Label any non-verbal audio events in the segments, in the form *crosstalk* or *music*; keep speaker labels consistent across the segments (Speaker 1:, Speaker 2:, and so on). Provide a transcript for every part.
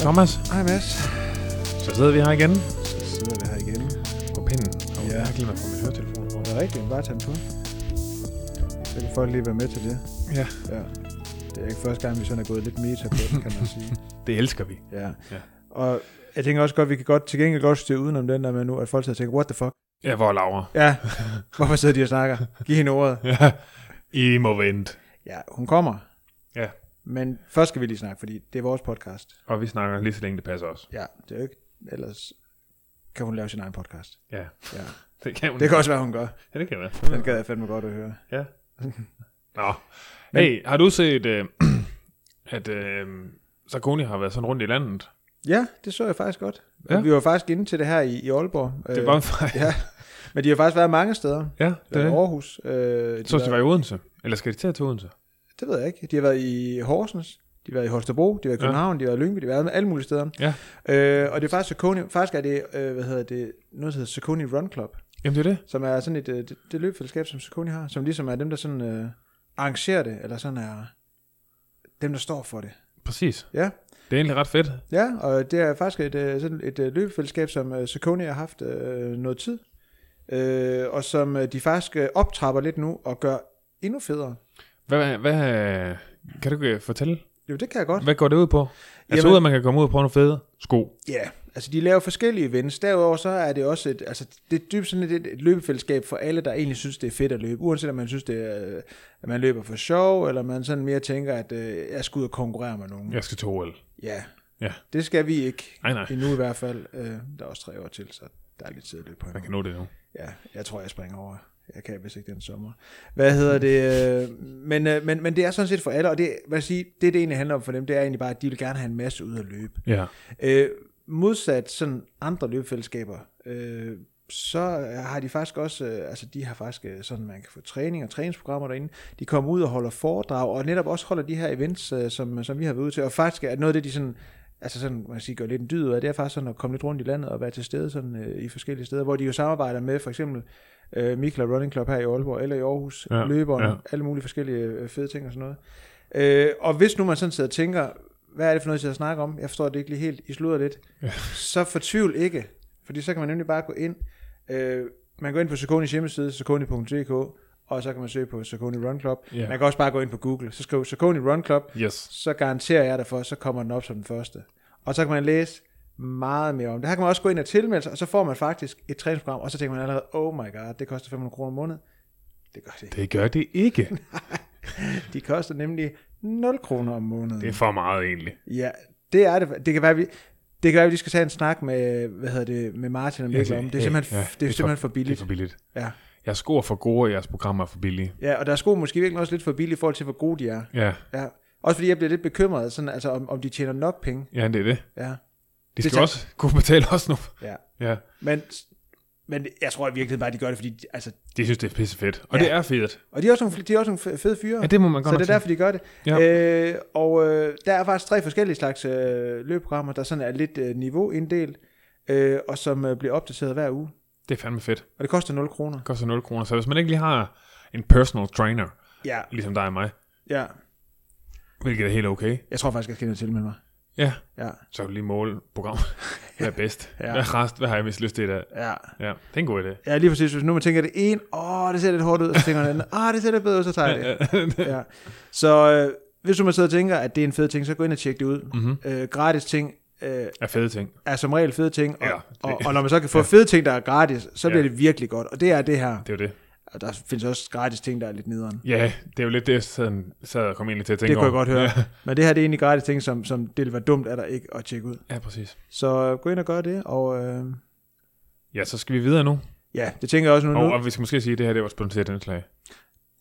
Speaker 1: Thomas,
Speaker 2: Hej Mads.
Speaker 1: så sidder vi her igen
Speaker 2: Så sidder vi her igen.
Speaker 1: på pinden. Og
Speaker 2: Ja.
Speaker 1: ja. jeg
Speaker 2: er rigtigt, bare tage på. Så kan folk lige være med til det.
Speaker 1: Ja.
Speaker 2: ja. Det er ikke første gang, vi sådan er gået lidt meta på den, kan man sige. *laughs*
Speaker 1: Det elsker vi.
Speaker 2: Ja.
Speaker 1: Ja.
Speaker 2: Og jeg tænker også godt, vi kan godt til gengæld godt styre udenom den der med nu, at folk sidder og tænker, what the fuck?
Speaker 1: Ja, hvor er Laura?
Speaker 2: Ja, hvorfor sidder de og snakker? Giv hende ordet.
Speaker 1: Ja, I må vente.
Speaker 2: Ja, hun kommer.
Speaker 1: Ja.
Speaker 2: Men først skal vi lige snakke, fordi det er vores podcast.
Speaker 1: Og vi snakker lige så længe det passer os.
Speaker 2: Ja, det er jo ikke, ellers kan hun lave sin egen podcast.
Speaker 1: Ja,
Speaker 2: Ja.
Speaker 1: Det kan hun.
Speaker 2: Det kan også være, hun gør.
Speaker 1: Ja, det kan være.
Speaker 2: Den gad jeg fandme godt at høre.
Speaker 1: Ja. *laughs* Nå. Hey, har du set, øh, *clears throat* at øh, Sarkoni har været sådan rundt i landet?
Speaker 2: Ja, det så jeg faktisk godt.
Speaker 1: Ja.
Speaker 2: Ja. Vi var faktisk inde til det her i, i Aalborg.
Speaker 1: Det
Speaker 2: Øh,
Speaker 1: var en fejl.
Speaker 2: Ja, men de har faktisk været mange steder.
Speaker 1: Ja, det er.
Speaker 2: Aarhus. Øh, de
Speaker 1: Så de var i Odense? Eller skal de til at til Odense?
Speaker 2: Det ved jeg ikke. De har været i Horsens, de har været i Holstebro, de har været i
Speaker 1: Ja.
Speaker 2: København, de har været i Lyngby, de har været alle mulige steder.
Speaker 1: Ja.
Speaker 2: Øh, og det er faktisk Saucony, faktisk er det, øh, hvad hedder det, noget der hedder Saucony Run Club,
Speaker 1: Jamen det er det.
Speaker 2: som er sådan et, øh, det, det løbfællesskab, som Saucony har, som ligesom er dem, der sådan øh, arrangerer det, eller sådan er dem, der står for det.
Speaker 1: Præcis.
Speaker 2: Ja.
Speaker 1: Det er egentlig ret fedt.
Speaker 2: Ja, og det er faktisk et, øh, sådan et øh, løbefællesskab, som øh, Saucony har haft øh, noget tid, øh, og som de faktisk øh, optrapper lidt nu og gør endnu federe.
Speaker 1: Hvad, hvad, kan du fortælle?
Speaker 2: Jo, det kan jeg godt.
Speaker 1: Hvad går det ud på? Altså
Speaker 2: Jamen-
Speaker 1: ud, at man kan komme ud og prøve nogle fede sko.
Speaker 2: Ja, altså de laver forskellige events. Derudover så er det også et, altså det er dybt sådan et, et, et løbefællesskab for alle, der egentlig synes, det er fedt at løbe. Uanset om man synes, det er, at man løber for sjov, eller man sådan mere tænker, at øh, jeg skal ud og konkurrere med nogen.
Speaker 1: Jeg skal til OL.
Speaker 2: Ja.
Speaker 1: Ja.
Speaker 2: Det skal vi ikke.
Speaker 1: Nej, nej.
Speaker 2: Endnu i hvert fald. Øh, der er også tre år til, så der er lidt tid at løbe på.
Speaker 1: Man kan nå det nu.
Speaker 2: Ja, jeg tror, jeg springer over. Jeg kan hvis ikke den sommer. Hvad hedder det? øh, Men, øh, men, men det er sådan set for alle, og det, hvad jeg sige, det, det egentlig handler om for dem, det er egentlig bare, at de vil gerne have en masse ud at løbe.
Speaker 1: Ja.
Speaker 2: Øh, modsat sådan andre løbefællesskaber, øh, så har de faktisk også, øh, altså de har faktisk sådan, man kan få træning og træningsprogrammer derinde. De kommer ud og holder foredrag, og netop også holder de her events, som, som vi har været ude til. Og faktisk er noget af det, de sådan, altså sådan, man kan sige, gør lidt en dyd af, det er faktisk sådan at komme lidt rundt i landet og være til stede sådan, øh, i forskellige steder, hvor de jo samarbejder med for eksempel øh, Mikla Running Club her i Aalborg, eller i Aarhus,
Speaker 1: Ja,
Speaker 2: løberen,
Speaker 1: ja.
Speaker 2: alle mulige forskellige øh, fede ting og sådan noget. Øh, og hvis nu man sådan sidder og tænker, hvad er det for noget, jeg snakker om? Jeg forstår det ikke lige helt. I slutter lidt.
Speaker 1: Ja.
Speaker 2: Så fortvivl ikke. Fordi så kan man nemlig bare gå ind. Øh, man går ind på Sauconys hjemmeside, saucony.dk, og så kan man søge på Saucony Run Club.
Speaker 1: Ja.
Speaker 2: Man kan også bare gå ind på Google. Så skriv Saucony Run Club,
Speaker 1: Yes.
Speaker 2: så garanterer jeg dig for, så kommer den op som den første. Og så kan man læse meget mere om det. Her kan man også gå ind og tilmelde sig, og så får man faktisk et træningsprogram, og så tænker man allerede, oh my god, det koster 500 kroner om måneden. Det gør det ikke.
Speaker 1: Det gør det ikke. *laughs*
Speaker 2: De koster nemlig 0 kroner om måneden.
Speaker 1: Det er for meget egentlig.
Speaker 2: Ja, det er det. Det kan være, vi, det kan være, at vi skal tage en snak med, hvad hedder det, med Martin og Mikkel om. Det er simpelthen,
Speaker 1: ja,
Speaker 2: det er simpelthen for
Speaker 1: Det
Speaker 2: billigt.
Speaker 1: er for billigt.
Speaker 2: Ja.
Speaker 1: Jeg scorer for gode, og jeres programmer er for billige.
Speaker 2: ja, og der er sko måske virkelig også lidt for billigt i forhold til, hvor gode de er.
Speaker 1: Ja,
Speaker 2: Ja. Også fordi jeg bliver lidt bekymret, sådan, altså, om, om de tjener nok penge.
Speaker 1: ja det er det.
Speaker 2: Ja.
Speaker 1: De
Speaker 2: Det
Speaker 1: skal
Speaker 2: tager-
Speaker 1: også kunne betale os nu.
Speaker 2: ja.
Speaker 1: Ja,
Speaker 2: Men, men jeg tror i virkeligheden bare, at de gør det, fordi... de- Altså,
Speaker 1: de synes, det er pisse fedt. Og
Speaker 2: Ja.
Speaker 1: det er fedt.
Speaker 2: og de er også nogle, de er også nogle fe- fede fyre.
Speaker 1: Ja, det må man godt
Speaker 2: så det er derfor, de gør det.
Speaker 1: Ja.
Speaker 2: Øh, og øh, der er faktisk tre forskellige slags øh, løbeprogrammer, der sådan er lidt øh, niveauinddelt, øh, og som øh, bliver opdateret hver uge.
Speaker 1: Det er fandme fedt.
Speaker 2: Og det koster 0 kroner.
Speaker 1: Det koster 0 kroner. Så hvis man ikke lige har en personal trainer,
Speaker 2: Ja,
Speaker 1: ligesom dig og mig,
Speaker 2: ja.
Speaker 1: hvilket er helt okay,
Speaker 2: Jeg tror faktisk, jeg skal og tilmelde mig.
Speaker 1: Ja,
Speaker 2: Ja,
Speaker 1: så du lige måle program. *laughs* Hvad er bedst?
Speaker 2: Ja.
Speaker 1: Hvad er rest? Hvad har jeg mest lyst til i dag?
Speaker 2: ja.
Speaker 1: Ja, det er en god idé.
Speaker 2: Ja, lige præcis. Hvis nu man tænker det ene, åh, det ser lidt hårdt ud, og så tænker man, åh, det ser lidt bedre ud, så tager jeg *laughs* det. Ja. Så øh, hvis du man sidder og tænker, at det er en fed ting, så gå ind og tjek det ud.
Speaker 1: Mhm.
Speaker 2: Øh, gratis ting øh,
Speaker 1: Er fede ting.
Speaker 2: er som regel fede ting, og,
Speaker 1: Ja,
Speaker 2: ja,
Speaker 1: det-
Speaker 2: og, og når man så kan få *laughs* fede ting, der er gratis, så bliver
Speaker 1: Ja.
Speaker 2: det virkelig godt. Og det er det her.
Speaker 1: Det er det.
Speaker 2: Og der findes også gratis ting, der er lidt nederen.
Speaker 1: Ja, det er jo lidt det, jeg sad, sad og kom egentlig til at tænke
Speaker 2: Det kunne jeg godt høre.
Speaker 1: Ja,
Speaker 2: Men det her det er egentlig gratis ting, som, som det ville være dumt af dig ikke at tjekke ud.
Speaker 1: ja præcis.
Speaker 2: Så øh, gå ind og gør det, og øh,
Speaker 1: Ja, så skal vi videre nu.
Speaker 2: ja, det tænker jeg også nu.
Speaker 1: Og,
Speaker 2: nu.
Speaker 1: og vi skal måske sige, at det her det var sponsoreret indslag.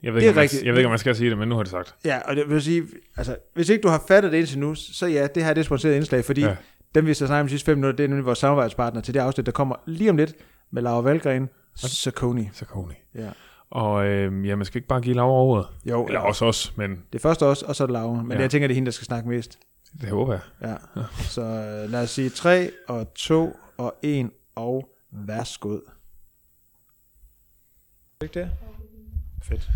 Speaker 1: Jeg ved,
Speaker 2: Det er
Speaker 1: ikke, om man,
Speaker 2: rigtigt.
Speaker 1: jeg ved ikke, om man skal sige det, men nu har det sagt.
Speaker 2: Ja, og det vil sige, altså, hvis ikke du har fattet det indtil nu, så ja, det her det er sponsoreret indslag, fordi
Speaker 1: ja.
Speaker 2: dem vi skal snakke om de sidste fem minutter, det er nemlig vores samarbejdspartner til det afsnit, der kommer lige om lidt med Laura Valgren Saucony.
Speaker 1: Saucony.
Speaker 2: Ja.
Speaker 1: Og øh, ja, man skal ikke bare give Laura ordet.
Speaker 2: Jo,
Speaker 1: Eller også os, men
Speaker 2: det er først os, og så er det Laura. Men
Speaker 1: Ja.
Speaker 2: ja. jeg tænker, det er hende, der skal snakke mest.
Speaker 1: det håber jeg.
Speaker 2: Ja. Så øh, lad os sige 3 og 2 og 1 og værsgod. Ikke det? Fedt.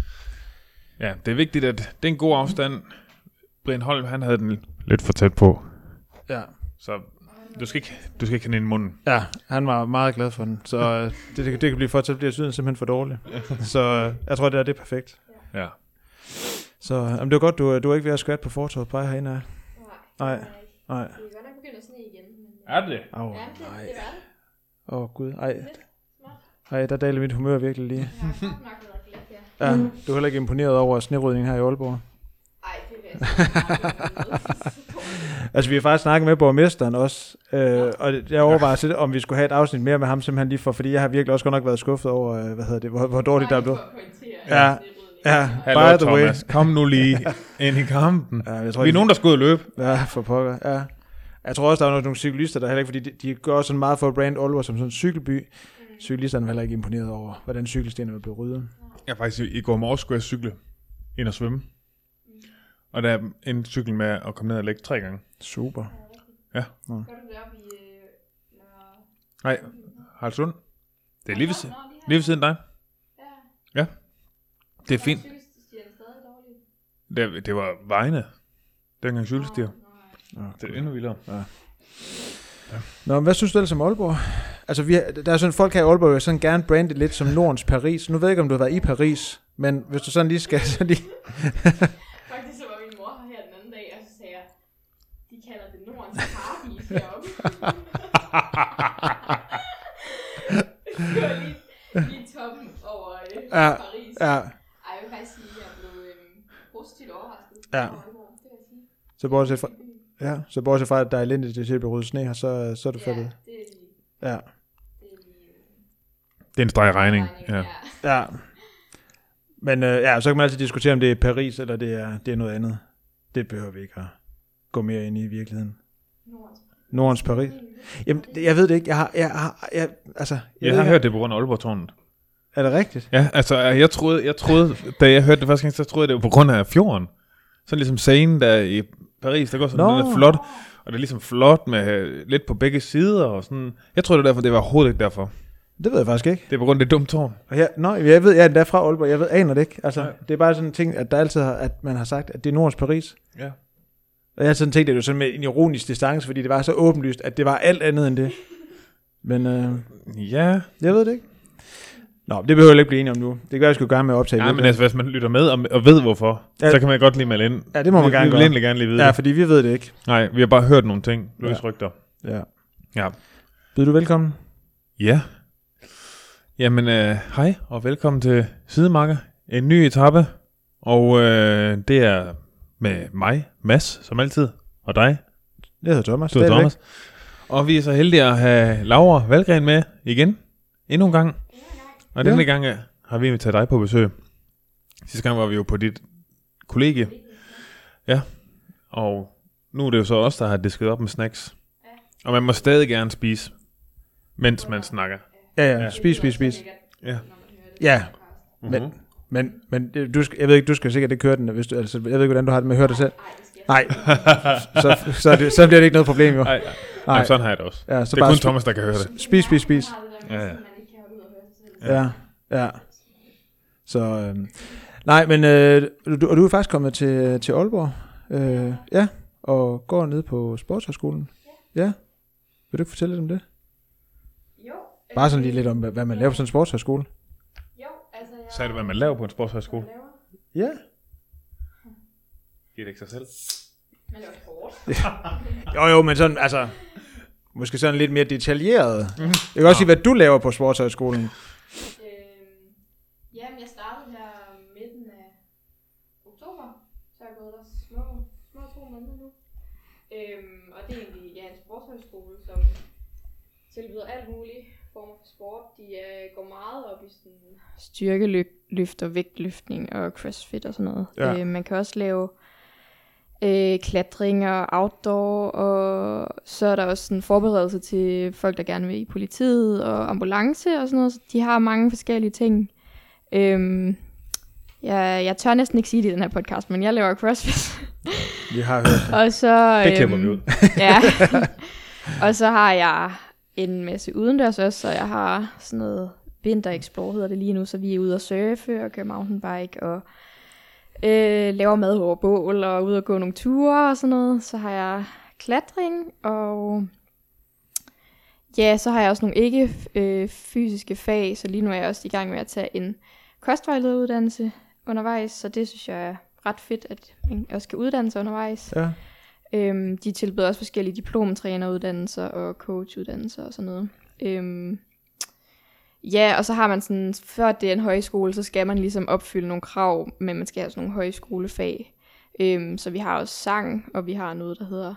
Speaker 1: Ja, det er vigtigt, at det er en god afstand. Brian Holm, han havde den lidt for tæt på.
Speaker 2: Ja.
Speaker 1: Så du skal ikke, du skal ikke have den i munden.
Speaker 2: Ja, han var meget glad for den. Så *laughs* øh, det, det, det kan blive for til, bliver syden simpelthen for dårlig. *laughs* Så øh, jeg tror, det er, det er perfekt.
Speaker 1: Ja.
Speaker 2: Så øh, jamen, det var godt, du, du er ikke ved at skvatte på fortorvet på herinde. Nej.
Speaker 3: ikke.
Speaker 2: Nej.
Speaker 3: Det er godt nok begyndt at sne igen. Men,
Speaker 1: Er det?
Speaker 2: Åh, oh,
Speaker 3: ja, det,
Speaker 2: nej.
Speaker 3: det var det.
Speaker 2: Åh, oh, gud. Ej, ej, der daler mit humør virkelig lige.
Speaker 3: Ja,
Speaker 2: du er heller ikke imponeret over snerydningen her i Aalborg.
Speaker 3: Ej, det vil jeg sige. *laughs*
Speaker 2: Altså, vi har faktisk snakket med borgmesteren også, øh, og jeg overvejer lidt, om vi skulle have et afsnit mere med ham, simpelthen lige for, fordi jeg har virkelig også godt nok været skuffet over, øh, hvad hedder det, hvor, hvor dårligt der er blevet. Ja. Ja, by the way.
Speaker 1: Thomas. Kom nu lige *laughs* ind i kampen.
Speaker 2: Ja, jeg tror,
Speaker 1: Vi er nogen, der skal ud og løbe.
Speaker 2: Ja, for pokker, ja. Jeg tror også, der er nogle, nogle cyklister, der heller ikke, fordi de, de gør sådan meget for at brand Aalborg som sådan en cykelby. Cyklisterne var heller ikke imponeret over, hvordan cykelstenene var blevet ryddet.
Speaker 1: Jeg faktisk i går morges skulle jeg cykle ind og svømme. Og der er en cykel med at komme ned og lægge tre gange.
Speaker 2: Super.
Speaker 1: Ja.
Speaker 3: Gør du det op i... Øh.
Speaker 1: Nej, Haraldsund. Det er lige ved, siden-
Speaker 3: lige
Speaker 1: ved siden dig.
Speaker 3: Ja.
Speaker 1: Det er fint. Det, det var vejene. Dengang cykelstier.
Speaker 3: Nå, nej.
Speaker 1: Det er endnu vildere.
Speaker 2: Nå, men hvad synes du ellers om Aalborg? Altså, vi har, der er sådan folk her i Aalborg, der sådan gerne brande lidt som Nordens Paris. Nu ved jeg ikke, om du har været i Paris, men hvis du sådan lige skal... *laughs* Så lige,
Speaker 3: Faktisk så var min mor her den anden dag, og så sagde jeg, de kalder det Nordens heroppe. det var lige, lige toppen over øh,
Speaker 2: Ja,
Speaker 3: Paris.
Speaker 2: ja,
Speaker 3: Ej, jeg vil faktisk sige, at jeg blev øhm, positivt overrasket.
Speaker 2: Ja. så bortset fra, ja, så bortset fra, at der er elendigt til at blive ryddet sne her, så, så er du
Speaker 3: Ja,
Speaker 2: faldet.
Speaker 3: det er lige...
Speaker 2: Ja.
Speaker 3: Det er lige øh,
Speaker 1: Det er en streg regning.
Speaker 3: regning,
Speaker 1: Ja.
Speaker 2: Ja. Men øh, ja, så kan man altid diskutere, om det er Paris, eller det er, det er noget andet. Det behøver vi ikke at gå mere ind i i virkeligheden.
Speaker 3: Nordens
Speaker 2: Nordens Paris. Jamen, jeg ved det ikke. Jeg har, jeg har, jeg, altså, jeg,
Speaker 1: Jeg har
Speaker 2: ikke,
Speaker 1: hørt det på grund af Aalborg-tårnet.
Speaker 2: Er det rigtigt?
Speaker 1: Ja, altså jeg troede, jeg troede, da jeg hørte det første gang, så troede jeg, det var på grund af fjorden. Sådan ligesom scenen der i Paris, der går sådan noget flot, og det er ligesom flot med øh, lidt på begge sider og sådan. Jeg troede det var derfor, det var overhovedet ikke derfor.
Speaker 2: Det ved jeg faktisk ikke.
Speaker 1: Det er på grund af det dumme tårn.
Speaker 2: Og jeg, nå, jeg ved, jeg er endda fra Aalborg. Jeg ved, aner det ikke. Altså,
Speaker 1: Nej.
Speaker 2: det er bare sådan en ting, at der altid har, at man har sagt, at det er Nordens Paris.
Speaker 1: Ja.
Speaker 2: Og jeg har sådan tænkt, at det var sådan med en ironisk distance, fordi det var så åbenlyst, at det var alt andet end det. Men øh,
Speaker 1: Ja,
Speaker 2: jeg ved det ikke. Nå, det behøver jeg ikke blive enige om nu. Det kan være, jeg skulle gøre med at optage.
Speaker 1: ja men altså, hvis man lytter med og, og ved hvorfor,
Speaker 2: Ja.
Speaker 1: så kan man godt lige melde ind.
Speaker 2: Ja, det må man
Speaker 1: vi,
Speaker 2: gerne
Speaker 1: vi vil egentlig gerne lige vide
Speaker 2: Ja,
Speaker 1: det.
Speaker 2: fordi vi ved det ikke.
Speaker 1: Nej, vi har bare hørt nogle ting. Løs
Speaker 2: Ja.
Speaker 1: rygter.
Speaker 2: Ja.
Speaker 1: Ja.
Speaker 2: Byder du velkommen?
Speaker 1: Ja. Jamen, øh, hej og velkommen til Sidemarker. En ny etape. Og øh, det er med mig, Mads, som altid. Og dig,
Speaker 2: Jeg hedder Thomas.
Speaker 1: du er
Speaker 2: stadigvæk.
Speaker 1: Thomas. Og vi er så heldige at have Laura Valgren med igen. Endnu en gang. Og
Speaker 2: Ja.
Speaker 1: denne gang øh, har vi inviteret dig på besøg. Sidste gang var vi jo på dit kollegie. Ja. Og nu er det jo så os, der har disket op med snacks. Og man må stadig gerne spise, mens man snakker.
Speaker 2: Ja, ja.
Speaker 1: Ja.
Speaker 2: Spis, spis, spis.
Speaker 1: Ja.
Speaker 2: Ja.
Speaker 1: Mhm.
Speaker 2: Men, men, men du skal, jeg ved ikke, du skal sikkert ikke høre den, hvis du, altså, jeg ved ikke, hvordan du har det med at høre dig selv. Nej, *laughs* så, så, det, så bliver det ikke noget problem, jo.
Speaker 1: Nej,
Speaker 2: Nej.
Speaker 1: nej. sådan har jeg det også.
Speaker 2: Ja, så
Speaker 1: det er
Speaker 2: bare
Speaker 1: kun
Speaker 2: spi-
Speaker 1: Thomas, der kan høre det.
Speaker 2: Spis, spis, spis.
Speaker 1: Ja, ja.
Speaker 2: Ja, ja. Så, øhm, nej, men øh, du, og du er faktisk kommet til, til Aalborg. Øh, ja, og går ned på sportshøjskolen. Ja. Vil du ikke fortælle lidt om det?
Speaker 3: Jo.
Speaker 2: Bare sådan lige lidt om, hvad, hvad man laver på sådan en sportshøjskole.
Speaker 3: Jeg...
Speaker 1: Sagde du, hvad man laver på en sportshøjskole?
Speaker 2: Ja.
Speaker 1: Giver det ikke sig selv?
Speaker 3: man laver sport. *laughs*
Speaker 2: Jo, jo, men sådan, altså, måske sådan lidt mere detaljeret. Jeg kan også sige, hvad du laver på sportshøjskolen.
Speaker 3: Øhm, jamen, jeg startede her midten af oktober, så jeg har gået der små, små to måneder nu. Øhm, og det er egentlig ja, en sportshøjskole, som tilbyder alt muligt former for sport. De øh, går meget op i sådan styrkeløft og vægtløftning og crossfit og sådan noget.
Speaker 2: Ja.
Speaker 3: Øh, man kan også lave øh, klatring og outdoor, og så er der også sådan forberedelse til folk, der gerne vil i politiet og ambulance og sådan noget. Så de har mange forskellige ting. Øhm, jeg, jeg tør næsten ikke sige det i den her podcast, men jeg laver crossfit.
Speaker 2: Vi har hørt det. *laughs*
Speaker 3: og så,
Speaker 1: Det klipper vi
Speaker 3: øhm,
Speaker 1: ud.
Speaker 3: ja. *laughs* og så har jeg en masse udendørs også, så jeg har sådan noget Winter Explore hedder det lige nu, så vi er ude at surfe og køre mountainbike og øh, laver mad over bål og ude og gå nogle ture og sådan noget. Så har jeg klatring og ja, så har jeg også nogle ikke øh, fysiske fag, så lige nu er jeg også i gang med at tage en kostvejlederuddannelse undervejs, så det synes jeg er ret fedt, at man også kan uddanne sig undervejs.
Speaker 2: Ja.
Speaker 3: Øhm, de tilbyder også forskellige diplomtræneruddannelser og coachuddannelser og sådan noget. Øhm, ja, og så har man sådan, før det er en højskole, så skal man ligesom opfylde nogle krav, men man skal have sådan nogle højskolefag. Øhm, så vi har også sang, og vi har noget, der hedder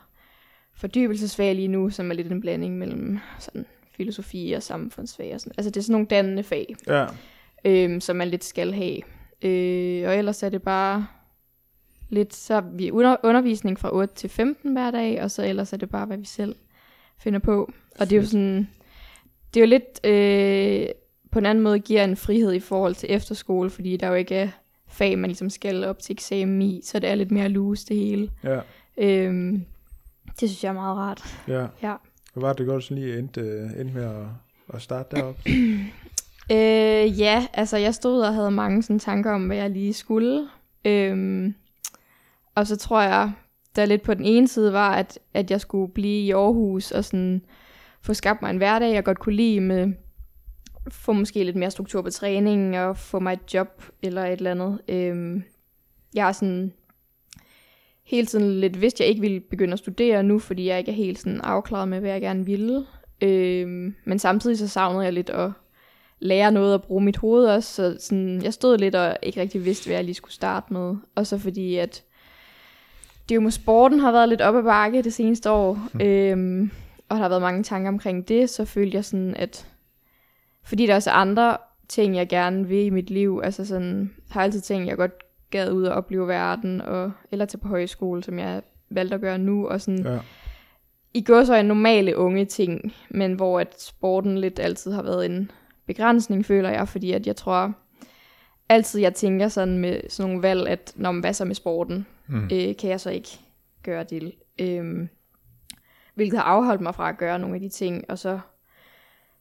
Speaker 3: fordybelsesfag lige nu, som er lidt en blanding mellem sådan filosofi og samfundsfag og sådan. Altså det er sådan nogle dannende fag,
Speaker 2: Ja.
Speaker 3: øhm, som man lidt skal have. Øh, og ellers er det bare lidt, så vi under, undervisning fra 8 til 15 hver dag, og så ellers er det bare, hvad vi selv finder på. Og det er jo sådan, det er jo lidt, øh, på en anden måde giver en frihed i forhold til efterskole, fordi der jo ikke er fag, man ligesom skal op til eksamen i, så det er lidt mere loose det hele.
Speaker 2: Ja.
Speaker 3: Øhm, det synes jeg er meget rart.
Speaker 2: Ja.
Speaker 3: Ja.
Speaker 2: Hvad var det godt sådan lige endte, øh, endte med at, at starte deroppe? *clears throat*
Speaker 3: Øh, ja, altså jeg stod og havde mange sådan tanker om, hvad jeg lige skulle. Øhm, og så tror jeg, der lidt på den ene side var, at, at jeg skulle blive i Aarhus og sådan få skabt mig en hverdag, jeg godt kunne lide med få måske lidt mere struktur på træningen og få mig et job eller et eller andet. Øhm, jeg har sådan hele tiden lidt vidst, at jeg ikke ville begynde at studere nu, fordi jeg ikke er helt sådan afklaret med, hvad jeg gerne ville. Øhm, men samtidig så savnede jeg lidt at lære noget og bruge mit hoved også, så sådan, jeg stod lidt og ikke rigtig vidste, hvad jeg lige skulle starte med. Og så fordi, at det jo med sporten har været lidt op ad bakke det seneste år, mm. øhm, og der har været mange tanker omkring det, så følte jeg sådan, at fordi der er også andre ting, jeg gerne vil i mit liv, altså sådan, har jeg altid tænkt, jeg godt gad ud og opleve verden, og, eller til på højskole, som jeg valgte at gøre nu, og sådan,
Speaker 2: Ja.
Speaker 3: i går så en normale unge ting, men hvor at sporten lidt altid har været en begrænsning, føler jeg, fordi at jeg tror, altid jeg tænker sådan med sådan nogle valg, at når man hvad så med sporten,
Speaker 1: Mm.
Speaker 3: øh, kan jeg så ikke gøre det. Øhm, hvilket har afholdt mig fra at gøre nogle af de ting, og så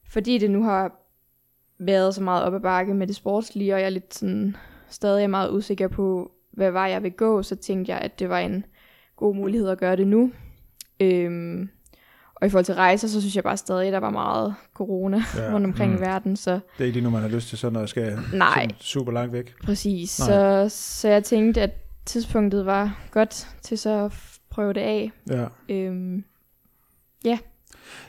Speaker 3: fordi det nu har været så meget op ad bakke med det sportslige, og jeg er lidt sådan, stadig er meget usikker på, hvad vej jeg vil gå, så tænkte jeg, at det var en god mulighed at gøre det nu. Øhm, og i forhold til rejser, så synes jeg bare stadig, at der var meget corona
Speaker 2: Ja.
Speaker 3: ja. *laughs* rundt omkring
Speaker 1: Mm.
Speaker 3: i verden, så
Speaker 2: Det er ikke lige nu, man har lyst til sådan noget, skal
Speaker 3: Nej.
Speaker 2: super langt væk.
Speaker 3: præcis.
Speaker 2: Nej.
Speaker 3: Så, så jeg tænkte, at tidspunktet var godt til så at prøve det af.
Speaker 2: Ja.
Speaker 3: Øhm,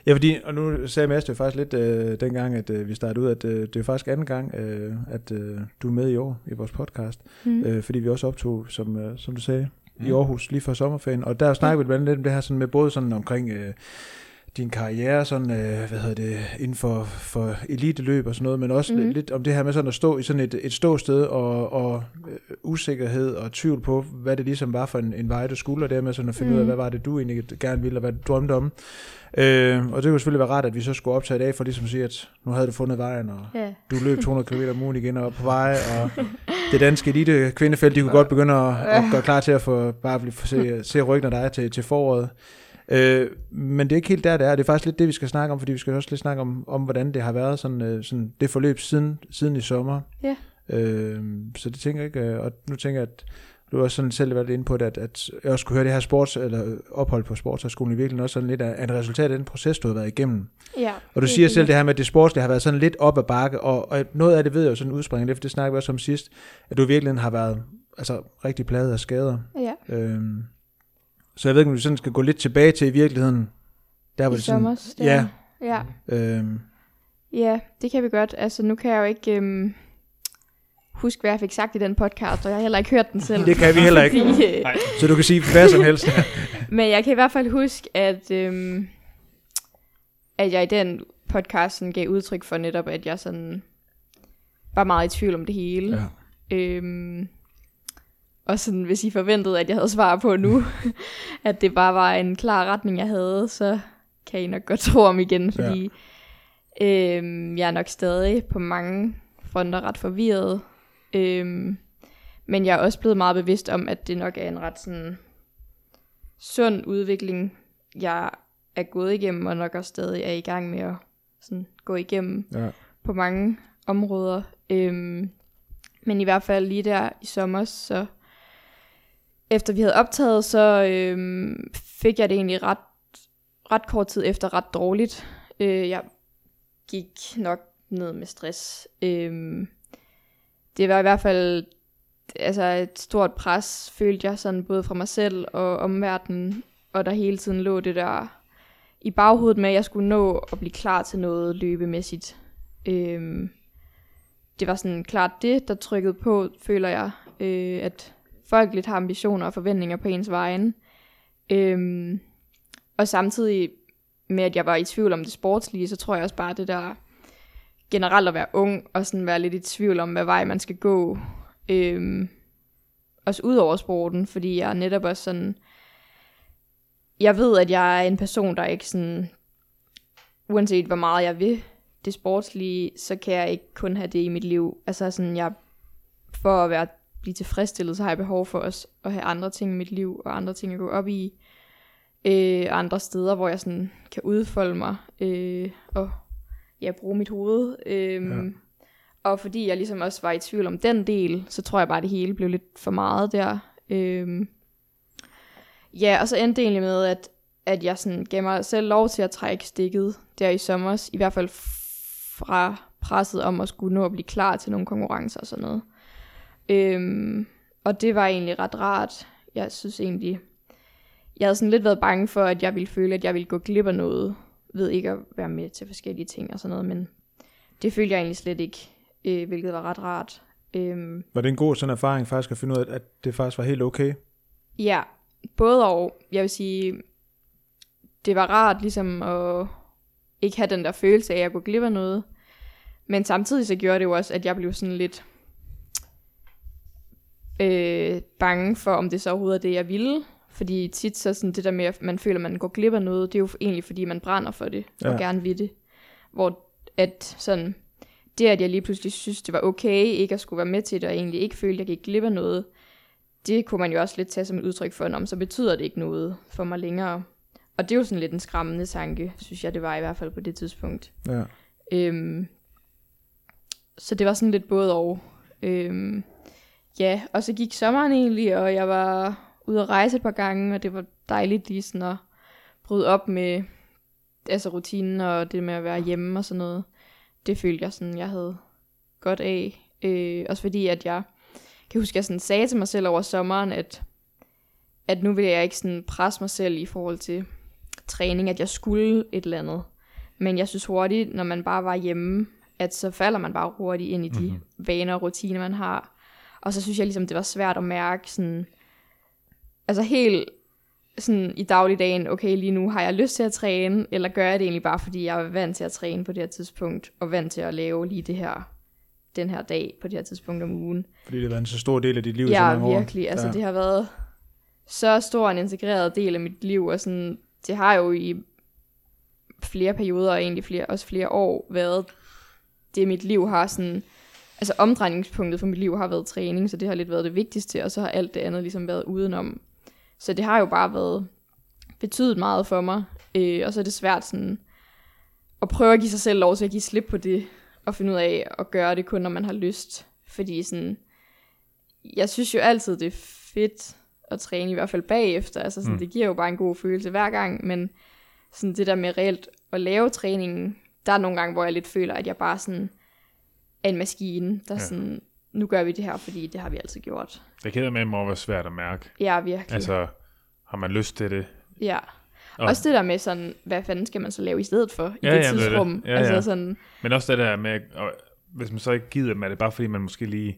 Speaker 2: Ja, fordi, og nu sagde Mads det faktisk lidt øh, dengang, at øh, vi startede ud, at øh, det er faktisk anden gang, øh, at øh, du er med i år i vores podcast.
Speaker 3: mm.
Speaker 2: Øh, fordi vi også optog, som, øh, som du sagde, i
Speaker 1: Mm.
Speaker 2: Aarhus lige før sommerferien. Og der snakkede vi blandt andet lidt om det her sådan med både sådan omkring øh, din karriere, sådan, øh, hvad hedder det, inden for, for eliteløb og sådan noget, men også mm.
Speaker 3: Mhm.
Speaker 2: lidt, om det her med sådan at stå i sådan et, et ståsted og, og øh, usikkerhed og tvivl på, hvad det ligesom var for en, en vej, du skulle, og dermed sådan at finde mm. ud af,
Speaker 3: Mhm.
Speaker 2: hvad var det, du egentlig gerne ville, og hvad du drømte om. Øh, og det kunne selvfølgelig være rart, at vi så skulle optage i dag, for ligesom at sige, at nu havde du fundet vejen, og
Speaker 3: Ja.
Speaker 2: du løb 200 km om ugen igen og på vej, og *laughs* det danske elite kvindefelt, de kunne godt begynde at, at gøre klar til at få, bare blive, se, se ryggen af dig til, til foråret. Øh, men det er ikke helt der, det er. Det er faktisk lidt det, vi skal snakke om, fordi vi skal også lidt snakke om, om hvordan det har været, sådan, øh, sådan det forløb siden, siden i sommer.
Speaker 3: Ja.
Speaker 2: Øh, så det tænker jeg ikke, øh, og nu tænker jeg, at du har også sådan selv været inde på det, at, at jeg også kunne høre det her sports, eller ophold på sportshøjskolen i virkeligheden også sådan lidt af, af et resultat af den proces, du har været igennem.
Speaker 3: ja.
Speaker 2: Og du siger selv det her med, at det sportslige har været sådan lidt op ad bakke, og, og noget af det ved jeg jo sådan udspringer lidt, for det snakker vi også om sidst, at du i virkeligheden har været altså, rigtig pladet af skader.
Speaker 3: Ja,
Speaker 2: Øhm, så jeg ved ikke, om vi sådan skal gå lidt tilbage til i virkeligheden, der var
Speaker 3: i
Speaker 2: det sådan,
Speaker 3: sommers. der.
Speaker 2: ja.
Speaker 3: ja.
Speaker 2: øhm,
Speaker 3: Ja, det kan vi godt. Altså, nu kan jeg jo ikke øhm, huske, hvad jeg fik sagt i den podcast, og jeg har heller ikke hørt den selv.
Speaker 2: Det kan vi heller ikke. *laughs*
Speaker 3: Fordi, øh,
Speaker 1: Nej.
Speaker 2: så du kan sige hvad som helst. *laughs*
Speaker 3: Men jeg kan i hvert fald huske, at, øhm, at jeg i den podcast sådan gav udtryk for netop, at jeg sådan var meget i tvivl om det hele.
Speaker 2: ja.
Speaker 3: Øhm, og sådan, hvis I forventede, at jeg havde svar på nu, *laughs* at det bare var en klar retning, jeg havde, så kan I nok godt tro om igen, fordi ja. øhm, jeg er nok stadig på mange fronter ret forvirret. Øhm, men jeg er også blevet meget bevidst om, at det nok er en ret sådan sund udvikling, jeg er gået igennem, og nok også stadig er i gang med at sådan, gå igennem
Speaker 2: Ja.
Speaker 3: på mange områder. Øhm, men i hvert fald lige der i sommer, så efter vi havde optaget, så øhm, fik jeg det egentlig ret, ret kort tid efter ret dårligt. Øh, jeg gik nok ned med stress. Øhm, det var i hvert fald altså et stort pres, følte jeg sådan både fra mig selv og omverdenen, og der hele tiden lå det der i baghovedet med, at jeg skulle nå at blive klar til noget løbemæssigt. Øhm, det var sådan klart det, der trykkede på, føler jeg, øh, at folk lidt har ambitioner og forventninger på ens vejen. Øhm, og samtidig med, at jeg var i tvivl om det sportslige, så tror jeg også bare det der generelt at være ung, og sådan være lidt i tvivl om, hvad vej man skal gå. Øhm, også ud over sporten, fordi jeg netop også sådan, jeg ved, at jeg er en person, der ikke sådan, uanset hvor meget jeg vil det sportslige, så kan jeg ikke kun have det i mit liv. Altså sådan, jeg, for at være, blive tilfredsstillet, så har jeg behov for også at have andre ting i mit liv, og andre ting at gå op i, øh, andre steder, hvor jeg sådan kan udfolde mig, øh, og ja, bruge mit hoved. Øh,
Speaker 2: Ja.
Speaker 3: ja. Og fordi jeg ligesom også var i tvivl om den del, så tror jeg bare, at det hele blev lidt for meget der. Øh, ja, og så endte det egentlig med, at, at jeg sådan gav mig selv lov til at trække stikket der i sommer, i hvert fald fra presset om at skulle nå at blive klar til nogle konkurrencer og sådan noget. Øhm, og det var egentlig ret rart. Jeg synes egentlig, jeg havde sådan lidt været bange for, at jeg ville føle, at jeg ville gå glip af noget, ved ikke at være med til forskellige ting og sådan noget, men det følte jeg egentlig slet ikke, øh, hvilket var ret rart. Øhm,
Speaker 2: Var det en god sådan erfaring faktisk at finde ud af, at det faktisk var helt okay?
Speaker 3: Ja, både og. Jeg vil sige, det var rart ligesom at ikke have den der følelse af, at jeg kunne glip af noget. Men samtidig så gjorde det jo også, at jeg blev sådan lidt øh, bange for, om det så overhovedet er det, jeg ville. Fordi tit så sådan det der med, at man føler, at man går glip af noget, det er jo egentlig, fordi man brænder for det, ja. Og gerne vil det. Hvor at sådan, det at jeg lige pludselig synes, det var okay, ikke at skulle være med til det, og egentlig ikke følte, at jeg gik glip af noget, det kunne man jo også lidt tage som et udtryk for, om så betyder det ikke noget for mig længere. Og det er jo sådan lidt en skræmmende tanke, synes jeg, det var i hvert fald på det tidspunkt.
Speaker 2: Ja.
Speaker 3: Øhm, så det var sådan lidt både og. Øhm, ja, og så gik sommeren egentlig, og jeg var ude at rejse et par gange, og det var dejligt lige sådan at bryde op med altså rutinen og det med at være hjemme og sådan noget. Det følte jeg sådan, jeg havde godt af. Øh, også fordi, at jeg kan huske, at jeg sådan sagde til mig selv over sommeren, at, at nu vil jeg ikke sådan presse mig selv i forhold til træning, at jeg skulle et eller andet. Men jeg synes hurtigt, når man bare var hjemme, at så falder man bare hurtigt ind i de mm-hmm. vaner og rutiner, man har. Og så synes jeg ligesom, det var svært at mærke sådan, altså helt sådan i dagligdagen, okay, lige nu har jeg lyst til at træne, eller gør jeg det egentlig bare, fordi jeg er vant til at træne på det her tidspunkt, og vant til at lave lige det her, den her dag på det her tidspunkt om ugen.
Speaker 2: Fordi det har været en så stor del af dit liv i så
Speaker 3: Ja,
Speaker 2: mange år.
Speaker 3: virkelig. Altså,
Speaker 2: Ja.
Speaker 3: det har været så stor en integreret del af mit liv, og sådan, det har jo i flere perioder, og egentlig flere, også flere år, været det, mit liv har sådan, altså omdrejningspunktet for mit liv har været træning, så det har lidt været det vigtigste, og så har alt det andet ligesom været udenom. Så det har jo bare været betydet meget for mig, øh, og så er det svært sådan at prøve at give sig selv lov til at give slip på det, og finde ud af at gøre det kun, når man har lyst. Fordi sådan, jeg synes jo altid, det er fedt at træne, i hvert fald bagefter. Altså sådan,
Speaker 1: Mm.
Speaker 3: det giver jo bare en god følelse hver gang, men sådan det der med reelt at lave træningen, der er nogle gange, hvor jeg lidt føler, at jeg bare sådan er en maskine, der
Speaker 1: Ja.
Speaker 3: sådan, nu gør vi det her, fordi det har vi altid gjort.
Speaker 1: Det keder med må være svært at mærke.
Speaker 3: Ja, virkelig.
Speaker 1: Altså, har man lyst til det?
Speaker 3: ja.
Speaker 1: Og-
Speaker 3: Også det der med sådan, hvad fanden skal man så lave i stedet for, i
Speaker 1: Ja,
Speaker 3: det
Speaker 1: ja, er det.
Speaker 3: tidsrum.
Speaker 1: Ja, ja.
Speaker 3: Altså sådan,
Speaker 1: Men også det der med, og hvis man så ikke gider dem, er det bare fordi, man måske lige,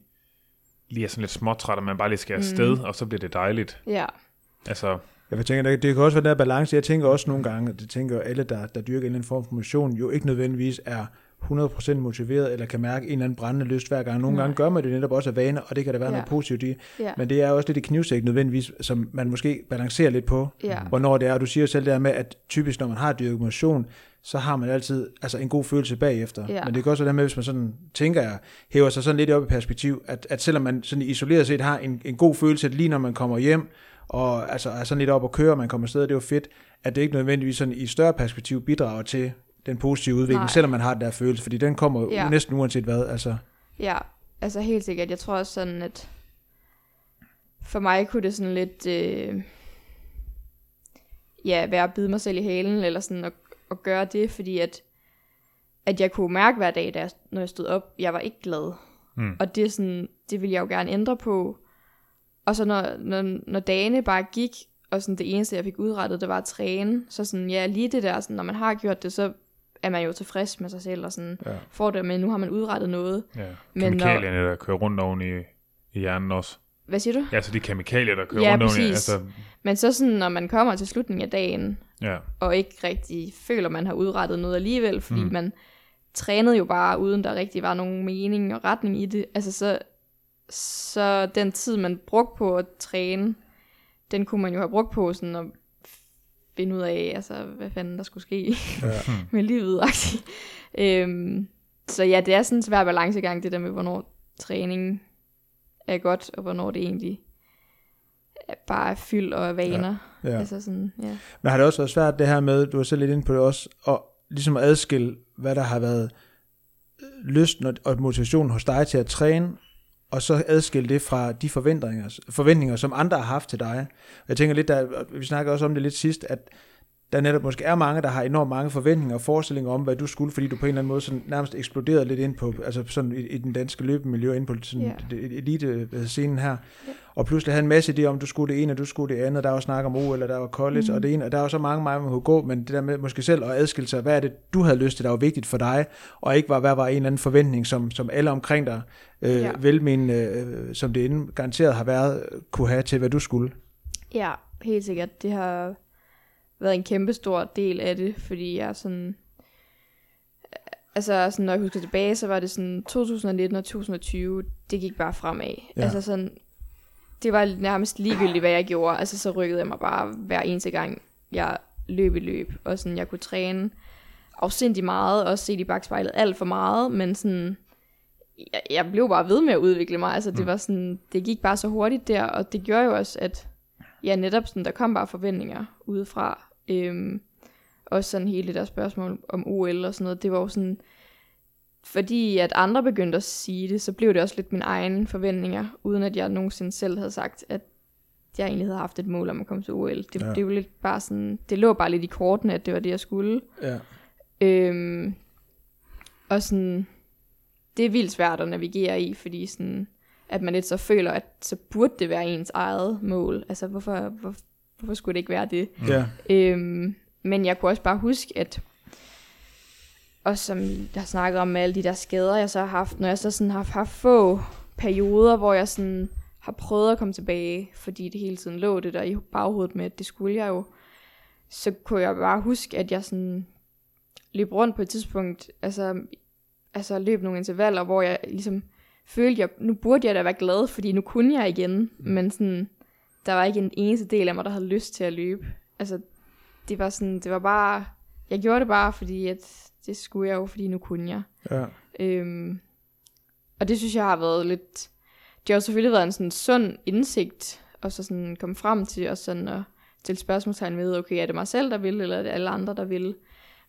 Speaker 1: lige er sådan lidt småtræt, og man bare lige skal afsted, og så bliver det dejligt.
Speaker 3: ja,
Speaker 1: Altså,
Speaker 2: Jeg tænker, det, det kan også være den der balance. Jeg tænker også nogle gange, og det tænker alle, der, der dyrker en eller anden form for motion, jo ikke nødvendigvis er 100% motiveret, eller kan mærke en eller anden brændende lyst hver gang. Nogle
Speaker 3: Nej.
Speaker 2: gange gør man det netop også af vane, og det kan der være
Speaker 3: Ja.
Speaker 2: noget positivt i.
Speaker 3: Ja.
Speaker 2: Men det er også lidt et knivsæk nødvendigvis, som man måske balancerer lidt på,
Speaker 3: Ja.
Speaker 2: hvornår det er. Og du siger selv det her med, at typisk når man har dyrket motion, så har man altid altså en god følelse bagefter.
Speaker 3: Ja.
Speaker 2: Men det kan også være med, hvis man sådan tænker jeg, hæver sig sådan lidt op i perspektiv, at, at selvom man sådan isoleret set har en, en god følelse, at lige når man kommer hjem, og altså er sådan lidt op at køre, og man kommer afsted, det er jo fedt, at det ikke nødvendigvis sådan i større perspektiv bidrager til den positive udvikling,
Speaker 3: Nej.
Speaker 2: selvom man har den der følelse, fordi den kommer jo
Speaker 3: Ja.
Speaker 2: næsten uanset hvad. Altså,
Speaker 3: Ja, altså helt sikkert. Jeg tror også sådan, at for mig kunne det sådan lidt, øh, ja, være at bide mig selv i halen, eller sådan at, at gøre det, fordi at, at jeg kunne mærke hver dag, da jeg, når jeg stod op, jeg var ikke glad.
Speaker 1: Mm.
Speaker 3: Og det, er sådan, det ville jeg jo gerne ændre på. Og så når, når, når dagene bare gik, og sådan det eneste, jeg fik udrettet, det var at træne, så sådan, ja, lige det der, sådan, når man har gjort det, så er man jo tilfreds med sig selv, og sådan,
Speaker 2: Ja.
Speaker 3: får det, men nu har man udrettet noget.
Speaker 1: Ja.
Speaker 3: Men
Speaker 1: Kemikalierne, der kører rundt oven i, i hjernen også.
Speaker 3: Hvad siger du?
Speaker 1: Ja, altså de kemikalier, der kører
Speaker 3: Ja,
Speaker 1: rundt oven i
Speaker 3: præcis.
Speaker 1: altså,
Speaker 3: Men så sådan, når man kommer til slutningen af dagen,
Speaker 1: ja.
Speaker 3: og ikke rigtig føler, man har udrettet noget alligevel, fordi
Speaker 1: mm.
Speaker 3: man trænede jo bare, uden der rigtig var nogen mening og retning i det. Altså så, så den tid, man brugte på at træne, den kunne man jo have brugt på sådan at finde ud af, altså, hvad fanden der skulle ske
Speaker 2: Ja. *laughs*
Speaker 3: med livet. øhm, så ja, det er sådan en svær balancegang, det der med, hvornår træning er godt, og hvornår det egentlig er bare er fyld og er vaner.
Speaker 2: ja.
Speaker 3: Altså sådan, ja.
Speaker 2: Men har det også været svært det her med, du var selv lidt inde på det også, og ligesom at adskille, hvad der har været øh, lysten og- og motivationen hos dig til at træne, og så adskille det fra de forventninger, forventninger, som andre har haft til dig. Jeg tænker lidt, der, vi snakker også om det lidt sidst, at der netop måske er mange, der har enormt mange forventninger og forestillinger om, hvad du skulle, fordi du på en eller anden måde sådan nærmest eksploderede lidt ind på, altså sådan i, i den danske løbemiljø, ind på sådan yeah. elite-scenen her.
Speaker 3: Ja.
Speaker 2: Og pludselig havde en masse idéer om, du skulle det ene, og du skulle det andet. Der var snak om OL, og der var college,
Speaker 3: Mhm.
Speaker 2: mm. og det ene, og der var så mange veje, man kunne gå, men det der med måske selv at adskille sig, hvad er det, du havde lyst til, der var vigtigt for dig, og ikke var, hvad var en eller anden forventning, som, som alle omkring dig, øh,
Speaker 3: ja.
Speaker 2: velmenende, øh, som det inden garanteret har været, kunne have til, hvad du skulle.
Speaker 3: Ja, helt sikkert. Det har været en kæmpe stor del af det, fordi jeg sådan... Altså, sådan, når jeg husker tilbage, så var det sådan 2019 og 2020, det gik bare fremad.
Speaker 2: Ja.
Speaker 3: Altså sådan, det var nærmest ligegyldigt, hvad jeg gjorde. Altså, så rykkede jeg mig bare hver eneste gang, jeg løb i løb. Og sådan, jeg kunne træne afsindig meget, også set i bagspejlet alt for meget, men sådan, jeg, jeg blev bare ved med at udvikle mig. Altså, det
Speaker 1: Mm.
Speaker 3: var sådan, det gik bare så hurtigt der, og det gjorde jo også, at ja, netop sådan, der kom bare forventninger udefra. Øhm, også sådan hele det der spørgsmål om OL og sådan noget, det var jo sådan, fordi at andre begyndte at sige det, så blev det også lidt mine egne forventninger, uden at jeg nogensinde selv havde sagt, at jeg egentlig havde haft et mål om at komme til OL. Det,
Speaker 2: Ja.
Speaker 3: det, jo lidt bare sådan, det lå bare lidt i kortene, at det var det, jeg skulle.
Speaker 2: Ja.
Speaker 3: Øhm, og sådan, det er vildt svært at navigere i, fordi sådan, at man lidt så føler, at så burde det være ens eget mål. Altså, hvorfor, hvor, hvorfor skulle det ikke være det?
Speaker 2: Ja.
Speaker 3: Øhm, men jeg kunne også bare huske, at og som jeg har snakket om med alle de der skader, jeg så har haft, når jeg så sådan har haft få perioder, hvor jeg sådan har prøvet at komme tilbage, fordi det hele tiden lå det der i baghovedet med, at det skulle jeg jo, så kunne jeg bare huske, at jeg sådan løb rundt på et tidspunkt, altså, altså løb nogle intervaller, hvor jeg ligesom følte, jeg, nu burde jeg da være glad, fordi nu kunne jeg igen, mm. men sådan, der var ikke en eneste del af mig, der havde lyst til at løbe. Altså, det var sådan, det var bare, jeg gjorde det bare, fordi at det skulle jeg jo, fordi nu kunne jeg.
Speaker 2: ja.
Speaker 3: Øhm, og det synes jeg har været lidt, det har jo selvfølgelig været en sådan sund indsigt, og så sådan komme frem til, og sådan at stille spørgsmålstegn ved, okay, er det mig selv, der vil, eller er det alle andre, der vil?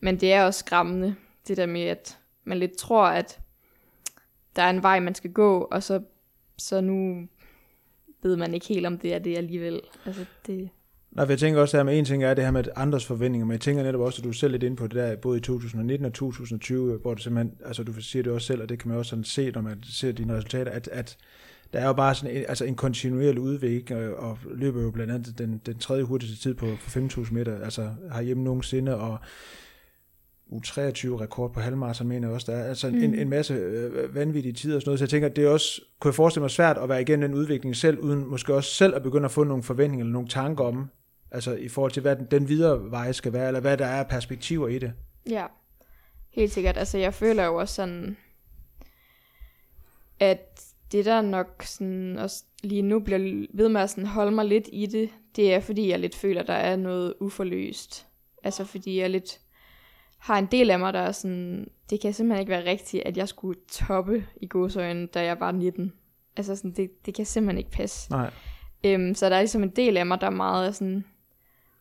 Speaker 3: Men det er også skræmmende, det der med, at man lidt tror, at der er en vej, man skal gå, og så, så nu ved man ikke helt, om det er det alligevel. Altså, det,
Speaker 2: Nej, for jeg tænker også, at med en ting er det her med andres forventninger, men jeg tænker netop også, at du er selv lidt inde på det der, både i 2019 og 2020, hvor det simpelthen, altså du siger det også selv, og det kan man også sådan se, når man ser dine resultater, at, at der er jo bare sådan en, altså en kontinuerlig udvikling, og, og løber jo blandt andet den, den tredje hurtigste tid på, på 5.000 meter, altså har hjemme nogensinde, og U23-rekord på halvmarathon, mener jeg også, der er altså mm. en, en masse øh, vanvittige tider og sådan noget, så jeg tænker, at det er også, kunne jeg forestille mig svært at være igennem den udvikling selv, uden måske også selv at begynde at få nogle forventninger eller nogle tanker om, altså i forhold til, hvad den, den videre vej skal være, eller hvad der er perspektiver i det.
Speaker 3: Ja, Helt sikkert. Altså, jeg føler jo også sådan, at det der nok sådan, også lige nu bliver ved med at sådan holde mig lidt i det, det er fordi, jeg lidt føler, der er noget uforløst. Altså, fordi jeg lidt har en del af mig, der er sådan, det kan simpelthen ikke være rigtigt, at jeg skulle toppe i godsøjne, da jeg var 19. Altså, sådan, det, det kan simpelthen ikke passe.
Speaker 2: Nej.
Speaker 3: Øhm, så der er ligesom en del af mig, der er meget sådan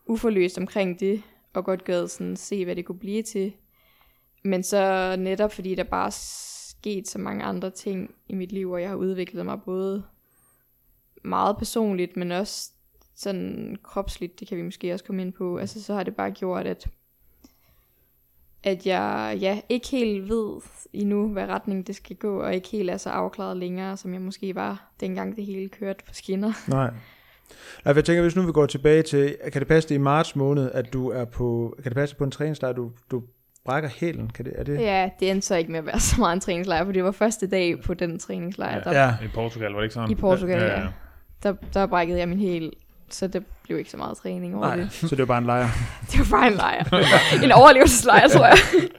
Speaker 3: uforløst omkring det, og godt gad sådan se, hvad det kunne blive til. Men så netop fordi der bare er sket så mange andre ting i mit liv, og jeg har udviklet mig både meget personligt, men også sådan kropsligt, det kan vi måske også komme ind på. Altså så har det bare gjort, at at jeg ja, ikke helt ved endnu, hvad retning det skal gå, og ikke helt er så afklaret længere, som jeg måske var, dengang det hele kørte på skinner. *laughs*
Speaker 2: Nej. Nej, for jeg tænker, hvis nu vi går tilbage til, kan det passe det i marts måned, at du er på, kan det passe på en træningslejr, du, du brækker hælen? Kan det, er det?
Speaker 3: Ja, det endte så ikke med at være *laughs* så meget en træningslejr, for det var første dag på den træningslejr.
Speaker 1: Ja.
Speaker 3: Der,
Speaker 2: Ja.
Speaker 1: I Portugal, var det ikke sådan?
Speaker 3: I Portugal, ja. Der, der brækkede jeg min hæl, så det blev ikke så meget træning over
Speaker 2: Nej,
Speaker 3: det.
Speaker 2: så det var bare en lejr. *laughs*
Speaker 3: Det var bare en lejr. en overlevelseslejr, tror jeg. *laughs*